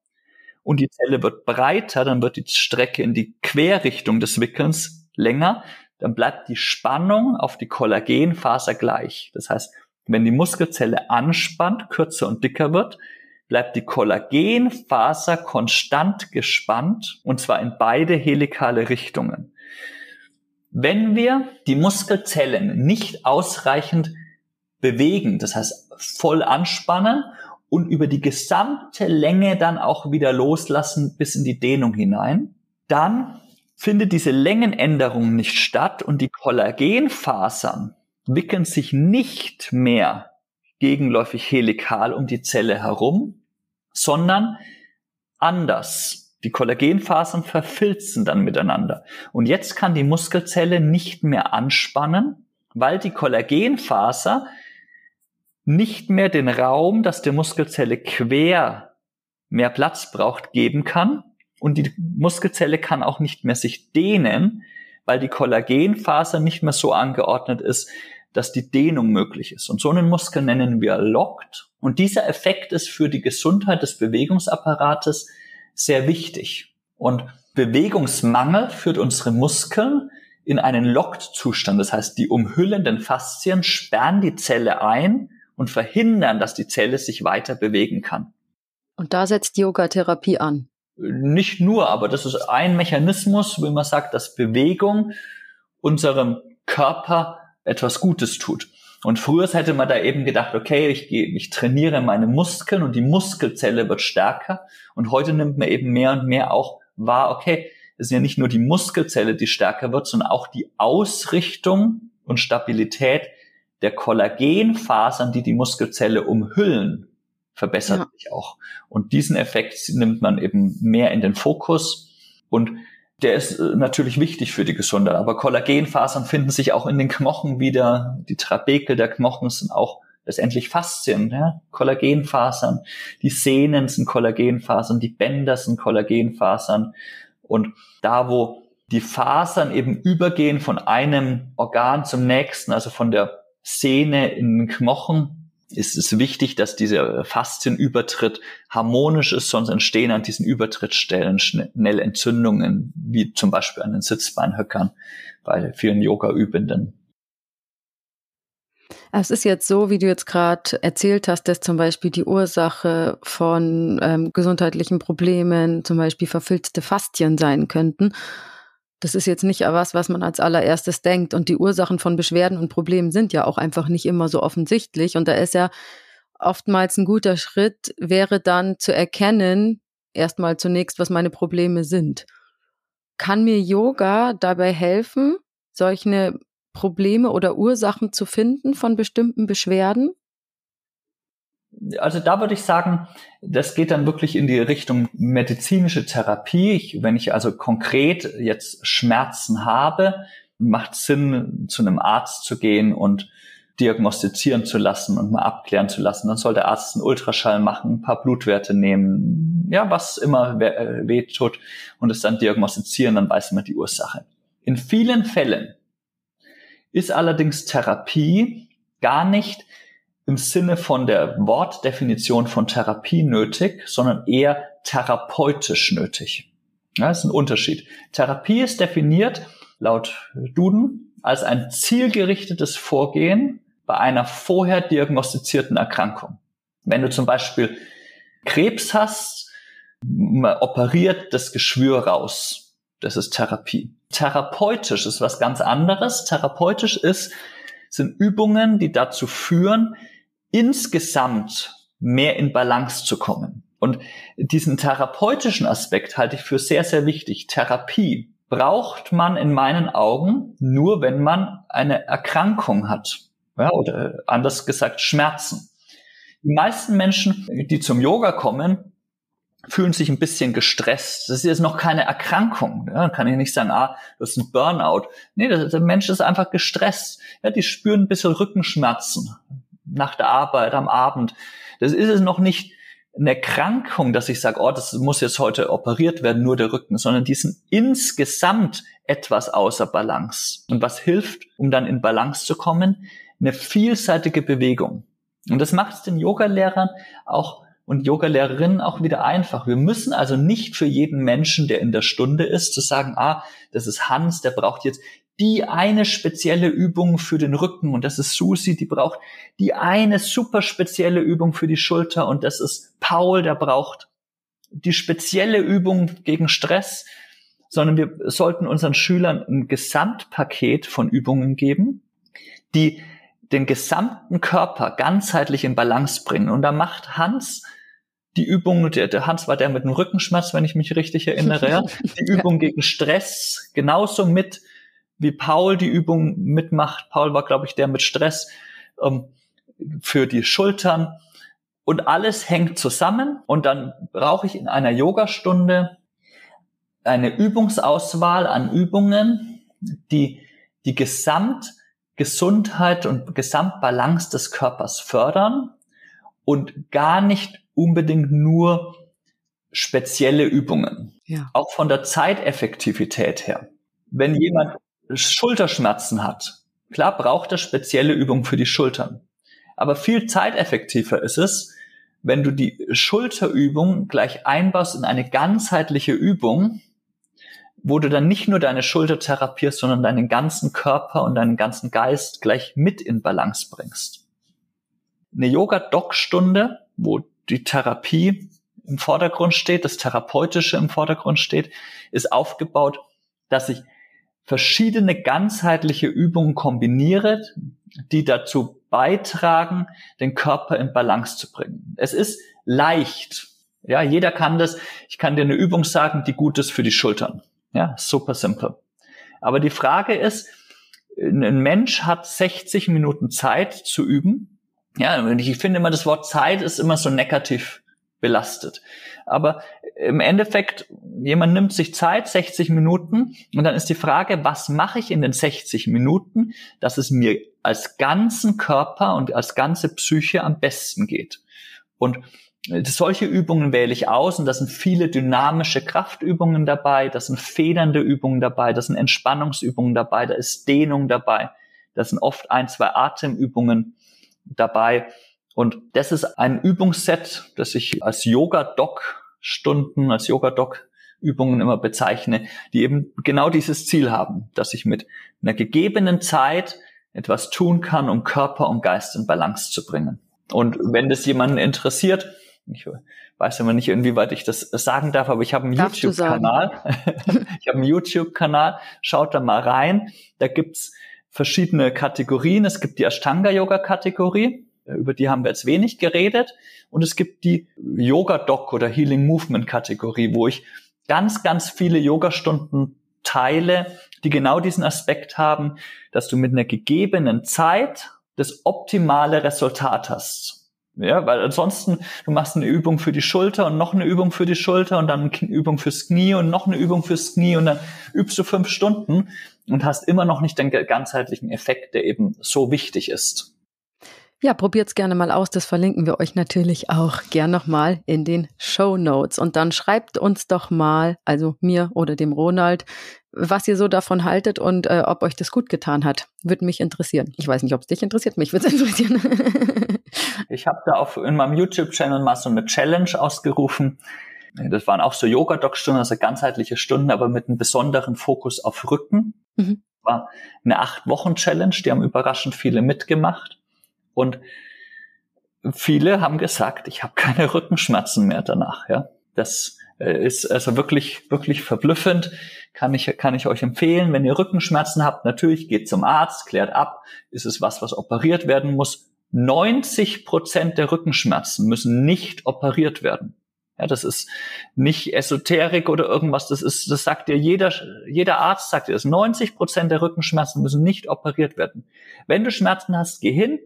und die Zelle wird breiter, dann wird die Strecke in die Querrichtung des Wickelns länger, dann bleibt die Spannung auf die Kollagenfaser gleich. Das heißt, wenn die Muskelzelle anspannt, kürzer und dicker wird, bleibt die Kollagenfaser konstant gespannt und zwar in beide helikale Richtungen. Wenn wir die Muskelzellen nicht ausreichend bewegen, das heißt voll anspannen und über die gesamte Länge dann auch wieder loslassen bis in die Dehnung hinein, dann findet diese Längenänderung nicht statt und die Kollagenfasern wickeln sich nicht mehr gegenläufig helikal um die Zelle herum, sondern anders. Die Kollagenfasern verfilzen dann miteinander. Und jetzt kann die Muskelzelle nicht mehr anspannen, weil die Kollagenfaser nicht mehr den Raum, dass der Muskelzelle quer mehr Platz braucht, geben kann. Und die Muskelzelle kann auch nicht mehr sich dehnen, weil die Kollagenfaser nicht mehr so angeordnet ist, dass die Dehnung möglich ist. Und so einen Muskel nennen wir Locked. Und dieser Effekt ist für die Gesundheit des Bewegungsapparates sehr wichtig. Und Bewegungsmangel führt unsere Muskeln in einen Locked-Zustand. Das heißt, die umhüllenden Faszien sperren die Zelle ein und verhindern, dass die Zelle sich weiter bewegen kann. Und da setzt Yoga-Therapie an. Nicht nur, aber das ist ein Mechanismus, wie man sagt, dass Bewegung unserem Körper etwas Gutes tut. Und früher hätte man da eben gedacht, okay, ich, ich trainiere meine Muskeln und die Muskelzelle wird stärker. Und heute nimmt man eben mehr und mehr auch wahr, okay, es ist ja nicht nur die Muskelzelle, die stärker wird, sondern auch die Ausrichtung und Stabilität der Kollagenfasern, die die Muskelzelle umhüllen, verbessert ja. sich auch. Und diesen Effekt nimmt man eben mehr in den Fokus. Und der ist äh, natürlich wichtig für die Gesundheit. Aber Kollagenfasern finden sich auch in den Knochen wieder. Die Trabekel der Knochen sind auch letztendlich Faszien, ja? Kollagenfasern. Die Sehnen sind Kollagenfasern, die Bänder sind Kollagenfasern. Und da, wo die Fasern eben übergehen von einem Organ zum nächsten, also von der Sehne in den Knochen, ist es wichtig, dass dieser Faszienübertritt harmonisch ist, sonst entstehen an diesen Übertrittstellen schnell Entzündungen, wie zum Beispiel an den Sitzbeinhöckern bei vielen Yoga-Übenden. Es ist jetzt so, wie du jetzt gerade erzählt hast, dass zum Beispiel die Ursache von ähm, gesundheitlichen Problemen, zum Beispiel verfilzte Faszien sein könnten. Das ist jetzt nicht was, was man als allererstes denkt. Und die Ursachen von Beschwerden und Problemen sind ja auch einfach nicht immer so offensichtlich. Und da ist ja oftmals ein guter Schritt, wäre dann zu erkennen, erstmal zunächst, was meine Probleme sind. Kann mir Yoga dabei helfen, solche Probleme oder Ursachen zu finden von bestimmten Beschwerden? Also da würde ich sagen, das geht dann wirklich in die Richtung medizinische Therapie. Ich, wenn ich also konkret jetzt Schmerzen habe, macht Sinn, zu einem Arzt zu gehen und diagnostizieren zu lassen und mal abklären zu lassen. Dann soll der Arzt einen Ultraschall machen, ein paar Blutwerte nehmen, ja, was immer äh, weh tut und es dann diagnostizieren, dann weiß man die Ursache. In vielen Fällen ist allerdings Therapie gar nicht im Sinne von der Wortdefinition von Therapie nötig, sondern eher therapeutisch nötig. Ja, das ist ein Unterschied. Therapie ist definiert laut Duden als ein zielgerichtetes Vorgehen bei einer vorher diagnostizierten Erkrankung. Wenn du zum Beispiel Krebs hast, man operiert das Geschwür raus. Das ist Therapie. Therapeutisch ist was ganz anderes. Therapeutisch ist, sind Übungen, die dazu führen, insgesamt mehr in Balance zu kommen. Und diesen therapeutischen Aspekt halte ich für sehr, sehr wichtig. Therapie braucht man in meinen Augen nur, wenn man eine Erkrankung hat. Ja, oder anders gesagt Schmerzen. Die meisten Menschen, die zum Yoga kommen, fühlen sich ein bisschen gestresst. Das ist jetzt noch keine Erkrankung. Ja, kann ich nicht sagen, ah, das ist ein Burnout. Nee, der Mensch ist einfach gestresst. Ja, die spüren ein bisschen Rückenschmerzen nach der Arbeit, am Abend. Das ist es noch nicht eine Erkrankung, dass ich sage, oh, das muss jetzt heute operiert werden, nur der Rücken, sondern die sind insgesamt etwas außer Balance. Und was hilft, um dann in Balance zu kommen? Eine vielseitige Bewegung. Und das macht es den Yogalehrern auch und Yogalehrerinnen auch wieder einfach. Wir müssen also nicht für jeden Menschen, der in der Stunde ist, zu sagen, ah, das ist Hans, der braucht jetzt die eine spezielle Übung für den Rücken und das ist Susi, die braucht die eine super spezielle Übung für die Schulter und das ist Paul, der braucht die spezielle Übung gegen Stress, sondern wir sollten unseren Schülern ein Gesamtpaket von Übungen geben, die den gesamten Körper ganzheitlich in Balance bringen. Und da macht Hans die Übung, der, der Hans war der mit dem Rückenschmerz, wenn ich mich richtig erinnere, die Übung gegen Stress genauso mit wie Paul die Übung mitmacht. Paul war, glaube ich, der mit Stress ähm, für die Schultern. Und alles hängt zusammen. Und dann brauche ich in einer Yogastunde eine Übungsauswahl an Übungen, die die Gesamtgesundheit und Gesamtbalance des Körpers fördern und gar nicht unbedingt nur spezielle Übungen. Ja. Auch von der Zeiteffektivität her. Wenn jemand Schulterschmerzen hat, klar braucht er spezielle Übungen für die Schultern. Aber viel zeiteffektiver ist es, wenn du die Schulterübung gleich einbaust in eine ganzheitliche Übung, wo du dann nicht nur deine Schulter therapierst, sondern deinen ganzen Körper und deinen ganzen Geist gleich mit in Balance bringst. Eine Yoga-Doc-Stunde, wo die Therapie im Vordergrund steht, das Therapeutische im Vordergrund steht, ist aufgebaut, dass ich verschiedene ganzheitliche Übungen kombiniere, die dazu beitragen, den Körper in Balance zu bringen. Es ist leicht. Ja, jeder kann das. Ich kann dir eine Übung sagen, die gut ist für die Schultern. Ja, super simpel. Aber die Frage ist, ein Mensch hat 60 Minuten Zeit zu üben. Ja, ich finde immer, das Wort Zeit ist immer so negativ belastet. Aber im Endeffekt, jemand nimmt sich Zeit, 60 Minuten, und dann ist die Frage, was mache ich in den 60 Minuten, dass es mir als ganzen Körper und als ganze Psyche am besten geht. Und solche Übungen wähle ich aus und da sind viele dynamische Kraftübungen dabei, da sind federnde Übungen dabei, da sind Entspannungsübungen dabei, da ist Dehnung dabei, da sind oft ein, zwei Atemübungen dabei. Und das ist ein Übungsset, das ich als Yoga-Doc-Stunden, als Yoga-Doc-Übungen immer bezeichne, die eben genau dieses Ziel haben, dass ich mit einer gegebenen Zeit etwas tun kann, um Körper und Geist in Balance zu bringen. Und wenn das jemanden interessiert, ich weiß immer nicht, inwieweit ich das sagen darf, aber ich habe einen YouTube-Kanal. ich habe einen YouTube-Kanal, schaut da mal rein. Da gibt's verschiedene Kategorien. Es gibt die Ashtanga-Yoga-Kategorie, über die haben wir jetzt wenig geredet. Und es gibt die Yoga-Doc oder Healing Movement-Kategorie, wo ich ganz, ganz viele Yogastunden teile, die genau diesen Aspekt haben, dass du mit einer gegebenen Zeit das optimale Resultat hast. Ja, weil ansonsten, du machst eine Übung für die Schulter und noch eine Übung für die Schulter und dann eine Übung fürs Knie und noch eine Übung fürs Knie und dann übst du fünf Stunden und hast immer noch nicht den ganzheitlichen Effekt, der eben so wichtig ist. Ja, probiert's gerne mal aus. Das verlinken wir euch natürlich auch gern nochmal in den Show Notes. Und dann schreibt uns doch mal, also mir oder dem Ronald, was ihr so davon haltet und äh, ob euch das gut getan hat. Würde mich interessieren. Ich weiß nicht, ob es dich interessiert, mich würde es interessieren. ich habe da auf in meinem YouTube-Channel mal so eine Challenge ausgerufen. Das waren auch so Yoga-Doc-Stunden, also ganzheitliche Stunden, aber mit einem besonderen Fokus auf Rücken. Mhm. War eine Acht-Wochen-Challenge, die haben überraschend viele mitgemacht. Und viele haben gesagt, ich habe keine Rückenschmerzen mehr danach. Ja, das äh, ist also wirklich wirklich verblüffend. Kann ich kann ich euch empfehlen, wenn ihr Rückenschmerzen habt, natürlich geht zum Arzt, klärt ab, ist es was, was operiert werden muss. 90 Prozent der Rückenschmerzen müssen nicht operiert werden. Ja, das ist nicht Esoterik oder irgendwas. Das ist, das sagt dir jeder, jeder Arzt sagt dir das. 90 Prozent der Rückenschmerzen müssen nicht operiert werden. Wenn du Schmerzen hast, geh hin,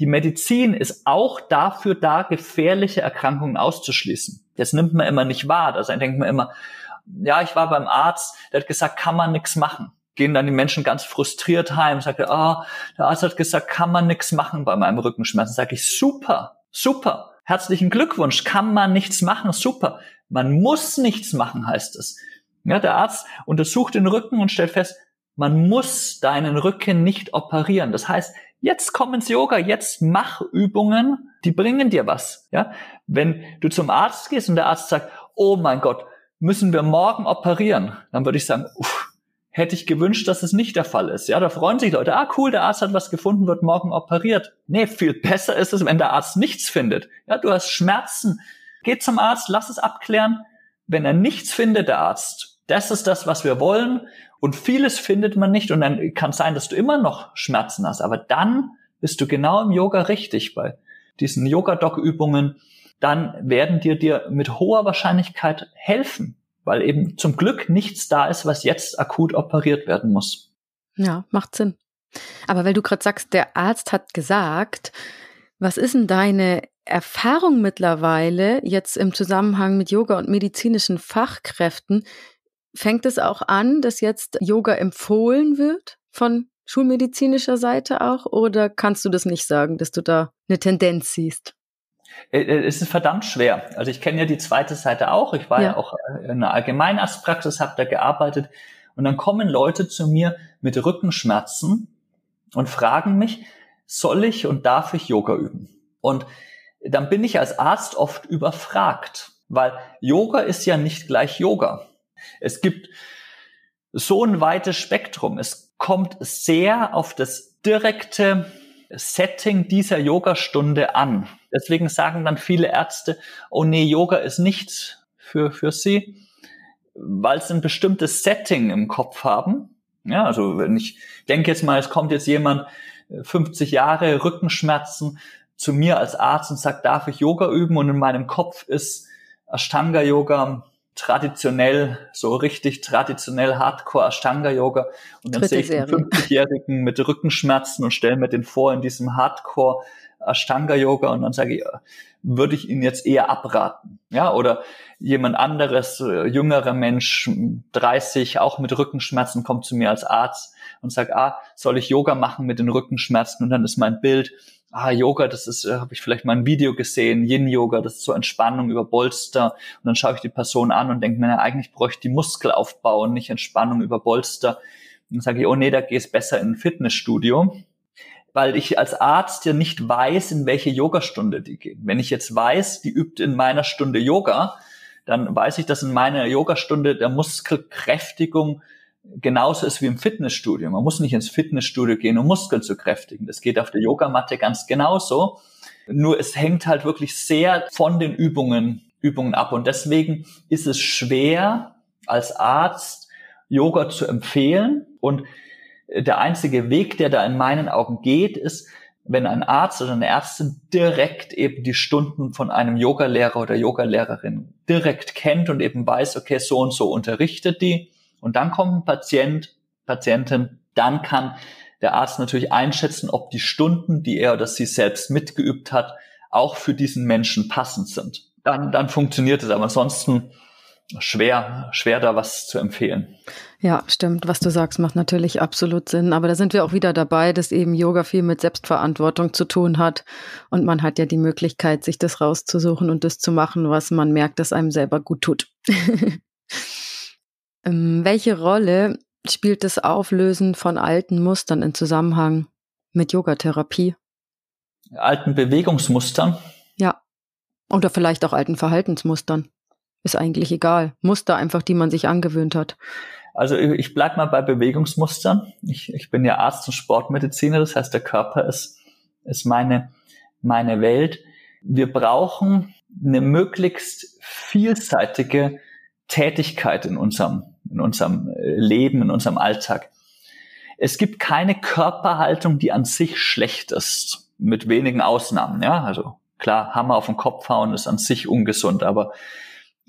die Medizin ist auch dafür da, gefährliche Erkrankungen auszuschließen. Das nimmt man immer nicht wahr. Also denkt man immer, ja, ich war beim Arzt, der hat gesagt, kann man nichts machen. Gehen dann die Menschen ganz frustriert heim, sagt er, ah, der Arzt hat gesagt, kann man nichts machen bei meinem Rückenschmerzen. Sag ich, super, super, herzlichen Glückwunsch, kann man nichts machen, super. Man muss nichts machen, heißt es. Ja, der Arzt untersucht den Rücken und stellt fest, man muss deinen Rücken nicht operieren. Das heißt, Jetzt komm ins Yoga, jetzt mach Übungen, die bringen dir was. Ja, wenn du zum Arzt gehst und der Arzt sagt, oh mein Gott, müssen wir morgen operieren, dann würde ich sagen, uff, hätte ich gewünscht, dass es nicht der Fall ist. Ja, da freuen sich Leute, ah cool, der Arzt hat was gefunden, wird morgen operiert. Nee, viel besser ist es, wenn der Arzt nichts findet. Ja, du hast Schmerzen. Geh zum Arzt, lass es abklären. Wenn er nichts findet, der Arzt, das ist das, was wir wollen. Und vieles findet man nicht und dann kann es sein, dass du immer noch Schmerzen hast. Aber dann bist du genau im Yoga richtig bei diesen Yoga-Doc-Übungen. Dann werden dir dir mit hoher Wahrscheinlichkeit helfen, weil eben zum Glück nichts da ist, was jetzt akut operiert werden muss. Ja, macht Sinn. Aber weil du gerade sagst, der Arzt hat gesagt, was ist denn deine Erfahrung mittlerweile jetzt im Zusammenhang mit Yoga und medizinischen Fachkräften? Fängt es auch an, dass jetzt Yoga empfohlen wird von schulmedizinischer Seite auch? Oder kannst du das nicht sagen, dass du da eine Tendenz siehst? Äh, äh, es ist verdammt schwer. Also ich kenne ja die zweite Seite auch. Ich war ja, ja auch in einer Allgemeinarztpraxis, habe da gearbeitet. Und dann kommen Leute zu mir mit Rückenschmerzen und fragen mich, soll ich und darf ich Yoga üben? Und dann bin ich als Arzt oft überfragt, weil Yoga ist ja nicht gleich Yoga. Es gibt so ein weites Spektrum. Es kommt sehr auf das direkte Setting dieser Yogastunde an. Deswegen sagen dann viele Ärzte, oh nee, Yoga ist nichts für, für sie, weil sie ein bestimmtes Setting im Kopf haben. Ja, also wenn ich denke jetzt mal, es kommt jetzt jemand 50 Jahre Rückenschmerzen zu mir als Arzt und sagt, darf ich Yoga üben? Und in meinem Kopf ist Ashtanga Yoga traditionell, so richtig traditionell Hardcore Ashtanga Yoga. Und dann Dritte sehe ich den 50-Jährigen mit Rückenschmerzen und stelle mir den vor in diesem Hardcore Ashtanga Yoga und dann sage ich, würde ich ihn jetzt eher abraten. Ja, oder jemand anderes, äh, jüngerer Mensch, 30, auch mit Rückenschmerzen, kommt zu mir als Arzt und sagt, ah, soll ich Yoga machen mit den Rückenschmerzen? Und dann ist mein Bild, ah, Yoga, das ist, äh, habe ich vielleicht mal ein Video gesehen, Yin-Yoga, das ist so Entspannung über Bolster. Und dann schaue ich die Person an und denke mir, na, eigentlich bräuchte ich die Muskelaufbau und nicht Entspannung über Bolster. Und dann sage ich, oh nee, da gehst besser in ein Fitnessstudio weil ich als Arzt ja nicht weiß, in welche Yogastunde die gehen. Wenn ich jetzt weiß, die übt in meiner Stunde Yoga, dann weiß ich, dass in meiner Yogastunde der Muskelkräftigung genauso ist wie im Fitnessstudio. Man muss nicht ins Fitnessstudio gehen, um Muskeln zu kräftigen. Das geht auf der Yogamatte ganz genauso. Nur es hängt halt wirklich sehr von den Übungen, Übungen ab. Und deswegen ist es schwer, als Arzt Yoga zu empfehlen. Und der einzige Weg, der da in meinen Augen geht, ist, wenn ein Arzt oder eine Ärztin direkt eben die Stunden von einem Yogalehrer oder Yogalehrerin direkt kennt und eben weiß, okay, so und so unterrichtet die. Und dann kommt ein Patient, Patientin, dann kann der Arzt natürlich einschätzen, ob die Stunden, die er oder sie selbst mitgeübt hat, auch für diesen Menschen passend sind. Dann, dann funktioniert es. Aber ansonsten schwer, schwer da was zu empfehlen. Ja, stimmt. Was du sagst, macht natürlich absolut Sinn. Aber da sind wir auch wieder dabei, dass eben Yoga viel mit Selbstverantwortung zu tun hat. Und man hat ja die Möglichkeit, sich das rauszusuchen und das zu machen, was man merkt, dass einem selber gut tut. ähm, welche Rolle spielt das Auflösen von alten Mustern in Zusammenhang mit Yogatherapie? Alten Bewegungsmustern? Ja. Oder vielleicht auch alten Verhaltensmustern. Ist eigentlich egal. Muster einfach, die man sich angewöhnt hat. Also ich bleib mal bei Bewegungsmustern. Ich, ich bin ja Arzt und Sportmediziner, das heißt, der Körper ist, ist meine, meine Welt. Wir brauchen eine möglichst vielseitige Tätigkeit in unserem, in unserem äh, Leben, in unserem Alltag. Es gibt keine Körperhaltung, die an sich schlecht ist, mit wenigen Ausnahmen. Ja, also klar, Hammer auf den Kopf hauen ist an sich ungesund, aber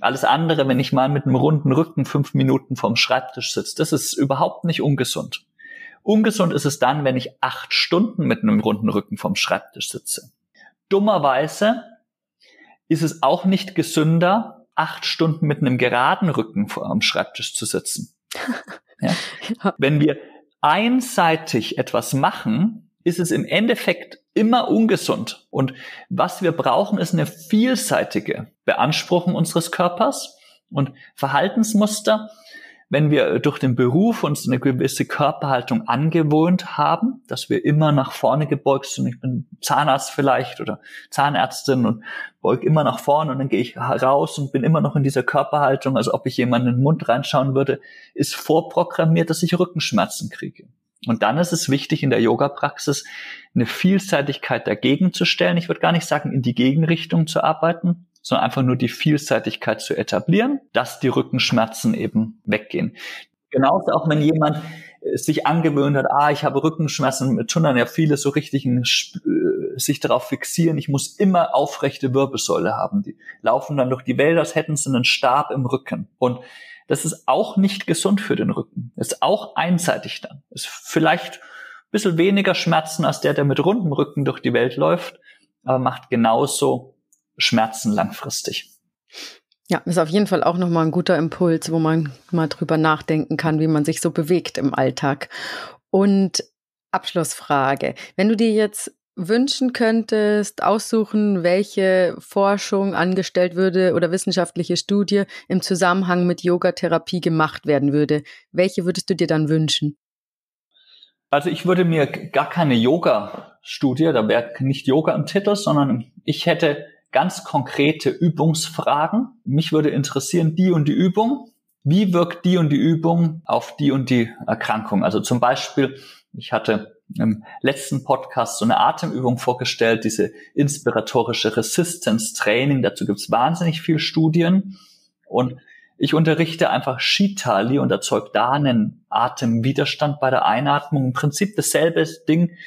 alles andere, wenn ich mal mit einem runden Rücken fünf Minuten vorm Schreibtisch sitze, das ist überhaupt nicht ungesund. Ungesund ist es dann, wenn ich acht Stunden mit einem runden Rücken vorm Schreibtisch sitze. Dummerweise ist es auch nicht gesünder, acht Stunden mit einem geraden Rücken vor am Schreibtisch zu sitzen. Ja? Wenn wir einseitig etwas machen, ist es im Endeffekt immer ungesund. Und was wir brauchen, ist eine vielseitige Beanspruchung unseres Körpers und Verhaltensmuster. Wenn wir durch den Beruf uns eine gewisse Körperhaltung angewohnt haben, dass wir immer nach vorne gebeugt sind, ich bin Zahnarzt vielleicht oder Zahnärztin und beug immer nach vorne und dann gehe ich raus und bin immer noch in dieser Körperhaltung, als ob ich jemanden in den Mund reinschauen würde, ist vorprogrammiert, dass ich Rückenschmerzen kriege. Und dann ist es wichtig in der Yoga-Praxis eine Vielseitigkeit dagegen zu stellen. Ich würde gar nicht sagen, in die Gegenrichtung zu arbeiten, sondern einfach nur die Vielseitigkeit zu etablieren, dass die Rückenschmerzen eben weggehen. Genauso auch wenn jemand äh, sich angewöhnt hat, ah, ich habe Rückenschmerzen, tun dann ja viele so richtig ein, äh, sich darauf fixieren, ich muss immer aufrechte Wirbelsäule haben. Die laufen dann durch die Welt, als hätten sie einen Stab im Rücken. Und das ist auch nicht gesund für den Rücken. Ist auch einseitig dann. Ist vielleicht ein bisschen weniger Schmerzen als der, der mit rundem Rücken durch die Welt läuft, aber macht genauso Schmerzen langfristig. Ja, ist auf jeden Fall auch nochmal ein guter Impuls, wo man mal drüber nachdenken kann, wie man sich so bewegt im Alltag. Und Abschlussfrage. Wenn du dir jetzt wünschen könntest, aussuchen, welche Forschung angestellt würde oder wissenschaftliche Studie im Zusammenhang mit Yogatherapie gemacht werden würde, welche würdest du dir dann wünschen? Also ich würde mir gar keine Yoga-Studie, da wäre nicht Yoga im Titel, sondern ich hätte ganz konkrete Übungsfragen. Mich würde interessieren, die und die Übung. Wie wirkt die und die Übung auf die und die Erkrankung? Also zum Beispiel, ich hatte im letzten Podcast so eine Atemübung vorgestellt, diese inspiratorische Resistance Training. Dazu gibt's wahnsinnig viel Studien. Und ich unterrichte einfach Shitali und erzeuge da einen Atemwiderstand bei der Einatmung. Im Prinzip dasselbe Ding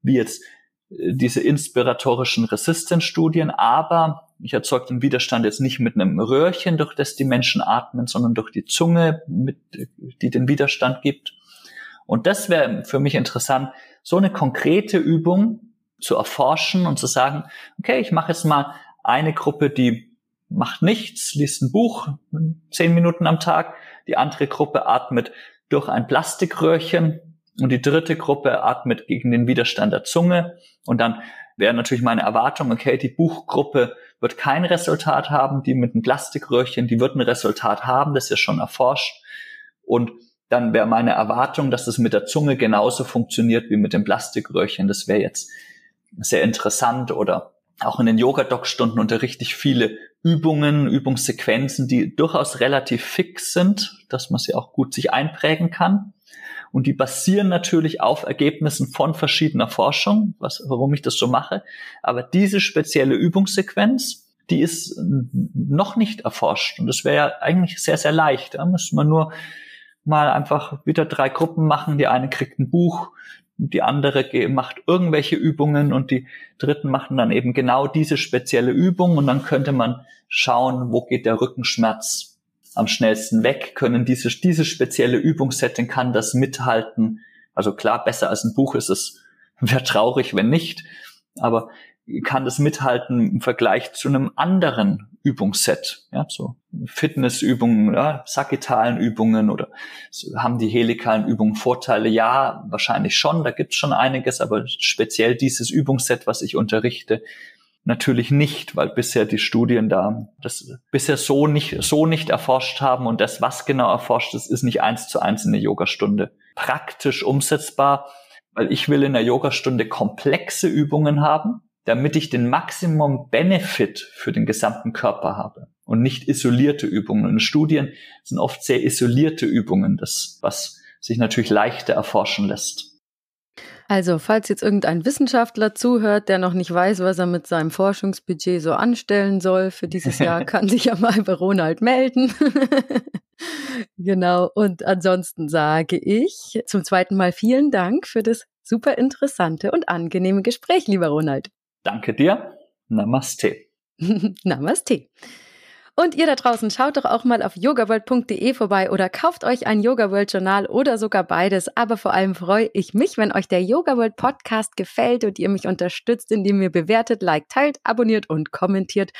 wie jetzt diese inspiratorischen Resistance-Studien, aber ich erzeuge den Widerstand jetzt nicht mit einem Röhrchen, durch das die Menschen atmen, sondern durch die Zunge, mit, die den Widerstand gibt. Und das wäre für mich interessant, so eine konkrete Übung zu erforschen und zu sagen, okay, ich mache jetzt mal eine Gruppe, die macht nichts, liest ein Buch, zehn Minuten am Tag. Die andere Gruppe atmet durch ein Plastikröhrchen und die dritte Gruppe atmet gegen den Widerstand der Zunge. Und dann wäre natürlich meine Erwartung, okay, die Buchgruppe wird kein Resultat haben, die mit einem Plastikröhrchen, die wird ein Resultat haben, das ist ja schon erforscht. Und dann wäre meine Erwartung, dass es mit der Zunge genauso funktioniert wie mit dem Plastikröhrchen. Das wäre jetzt sehr interessant oder auch in den Yoga-Doc-Stunden unterrichte ich viele Übungen, Übungssequenzen, die durchaus relativ fix sind, dass man sie auch gut sich einprägen kann. Und die basieren natürlich auf Ergebnissen von verschiedener Forschung, was, warum ich das so mache. Aber diese spezielle Übungssequenz, die ist noch nicht erforscht. Und das wäre ja eigentlich sehr, sehr leicht. Da müsste man nur mal einfach wieder drei Gruppen machen. Die eine kriegt ein Buch, die andere macht irgendwelche Übungen und die dritten machen dann eben genau diese spezielle Übung und dann könnte man schauen, wo geht der Rückenschmerz am schnellsten weg, können diese, diese spezielle Übungssetting kann das mithalten. Also klar, besser als ein Buch ist es, wäre traurig, wenn nicht, aber kann das mithalten im Vergleich zu einem anderen Übungsset, ja, so Fitnessübungen, ja, sagittalen Übungen oder haben die helikalen Übungen Vorteile? Ja, wahrscheinlich schon, da gibt's schon einiges, aber speziell dieses Übungsset, was ich unterrichte, natürlich nicht, weil bisher die Studien da das bisher so nicht, so nicht erforscht haben und das, was genau erforscht ist, ist nicht eins zu eins in der Yogastunde praktisch umsetzbar, weil ich will in der Yogastunde komplexe Übungen haben, damit ich den Maximum Benefit für den gesamten Körper habe und nicht isolierte Übungen. Und Studien sind oft sehr isolierte Übungen, das, was sich natürlich leichter erforschen lässt. Also, falls jetzt irgendein Wissenschaftler zuhört, der noch nicht weiß, was er mit seinem Forschungsbudget so anstellen soll für dieses Jahr, kann sich ja mal bei Ronald melden. genau. Und ansonsten sage ich zum zweiten Mal vielen Dank für das super interessante und angenehme Gespräch, lieber Ronald. Danke dir. Namaste. Namaste. Und ihr da draußen schaut doch auch mal auf yogaworld.de vorbei oder kauft euch ein Yoga World Journal oder sogar beides. Aber vor allem freue ich mich, wenn euch der Yoga World Podcast gefällt und ihr mich unterstützt, indem ihr bewertet, liked, teilt, abonniert und kommentiert.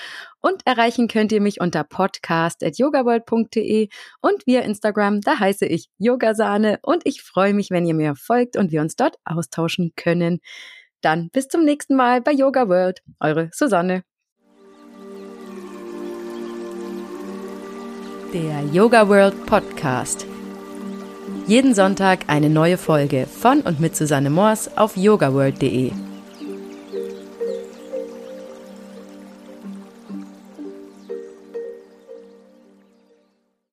Und erreichen könnt ihr mich unter podcast.yogaworld.de und via Instagram, da heiße ich Yogasahne und ich freue mich, wenn ihr mir folgt und wir uns dort austauschen können. Dann bis zum nächsten Mal bei Yoga World. Eure Susanne. Der Yoga World Podcast. Jeden Sonntag eine neue Folge von und mit Susanne Moors auf yogaworld.de.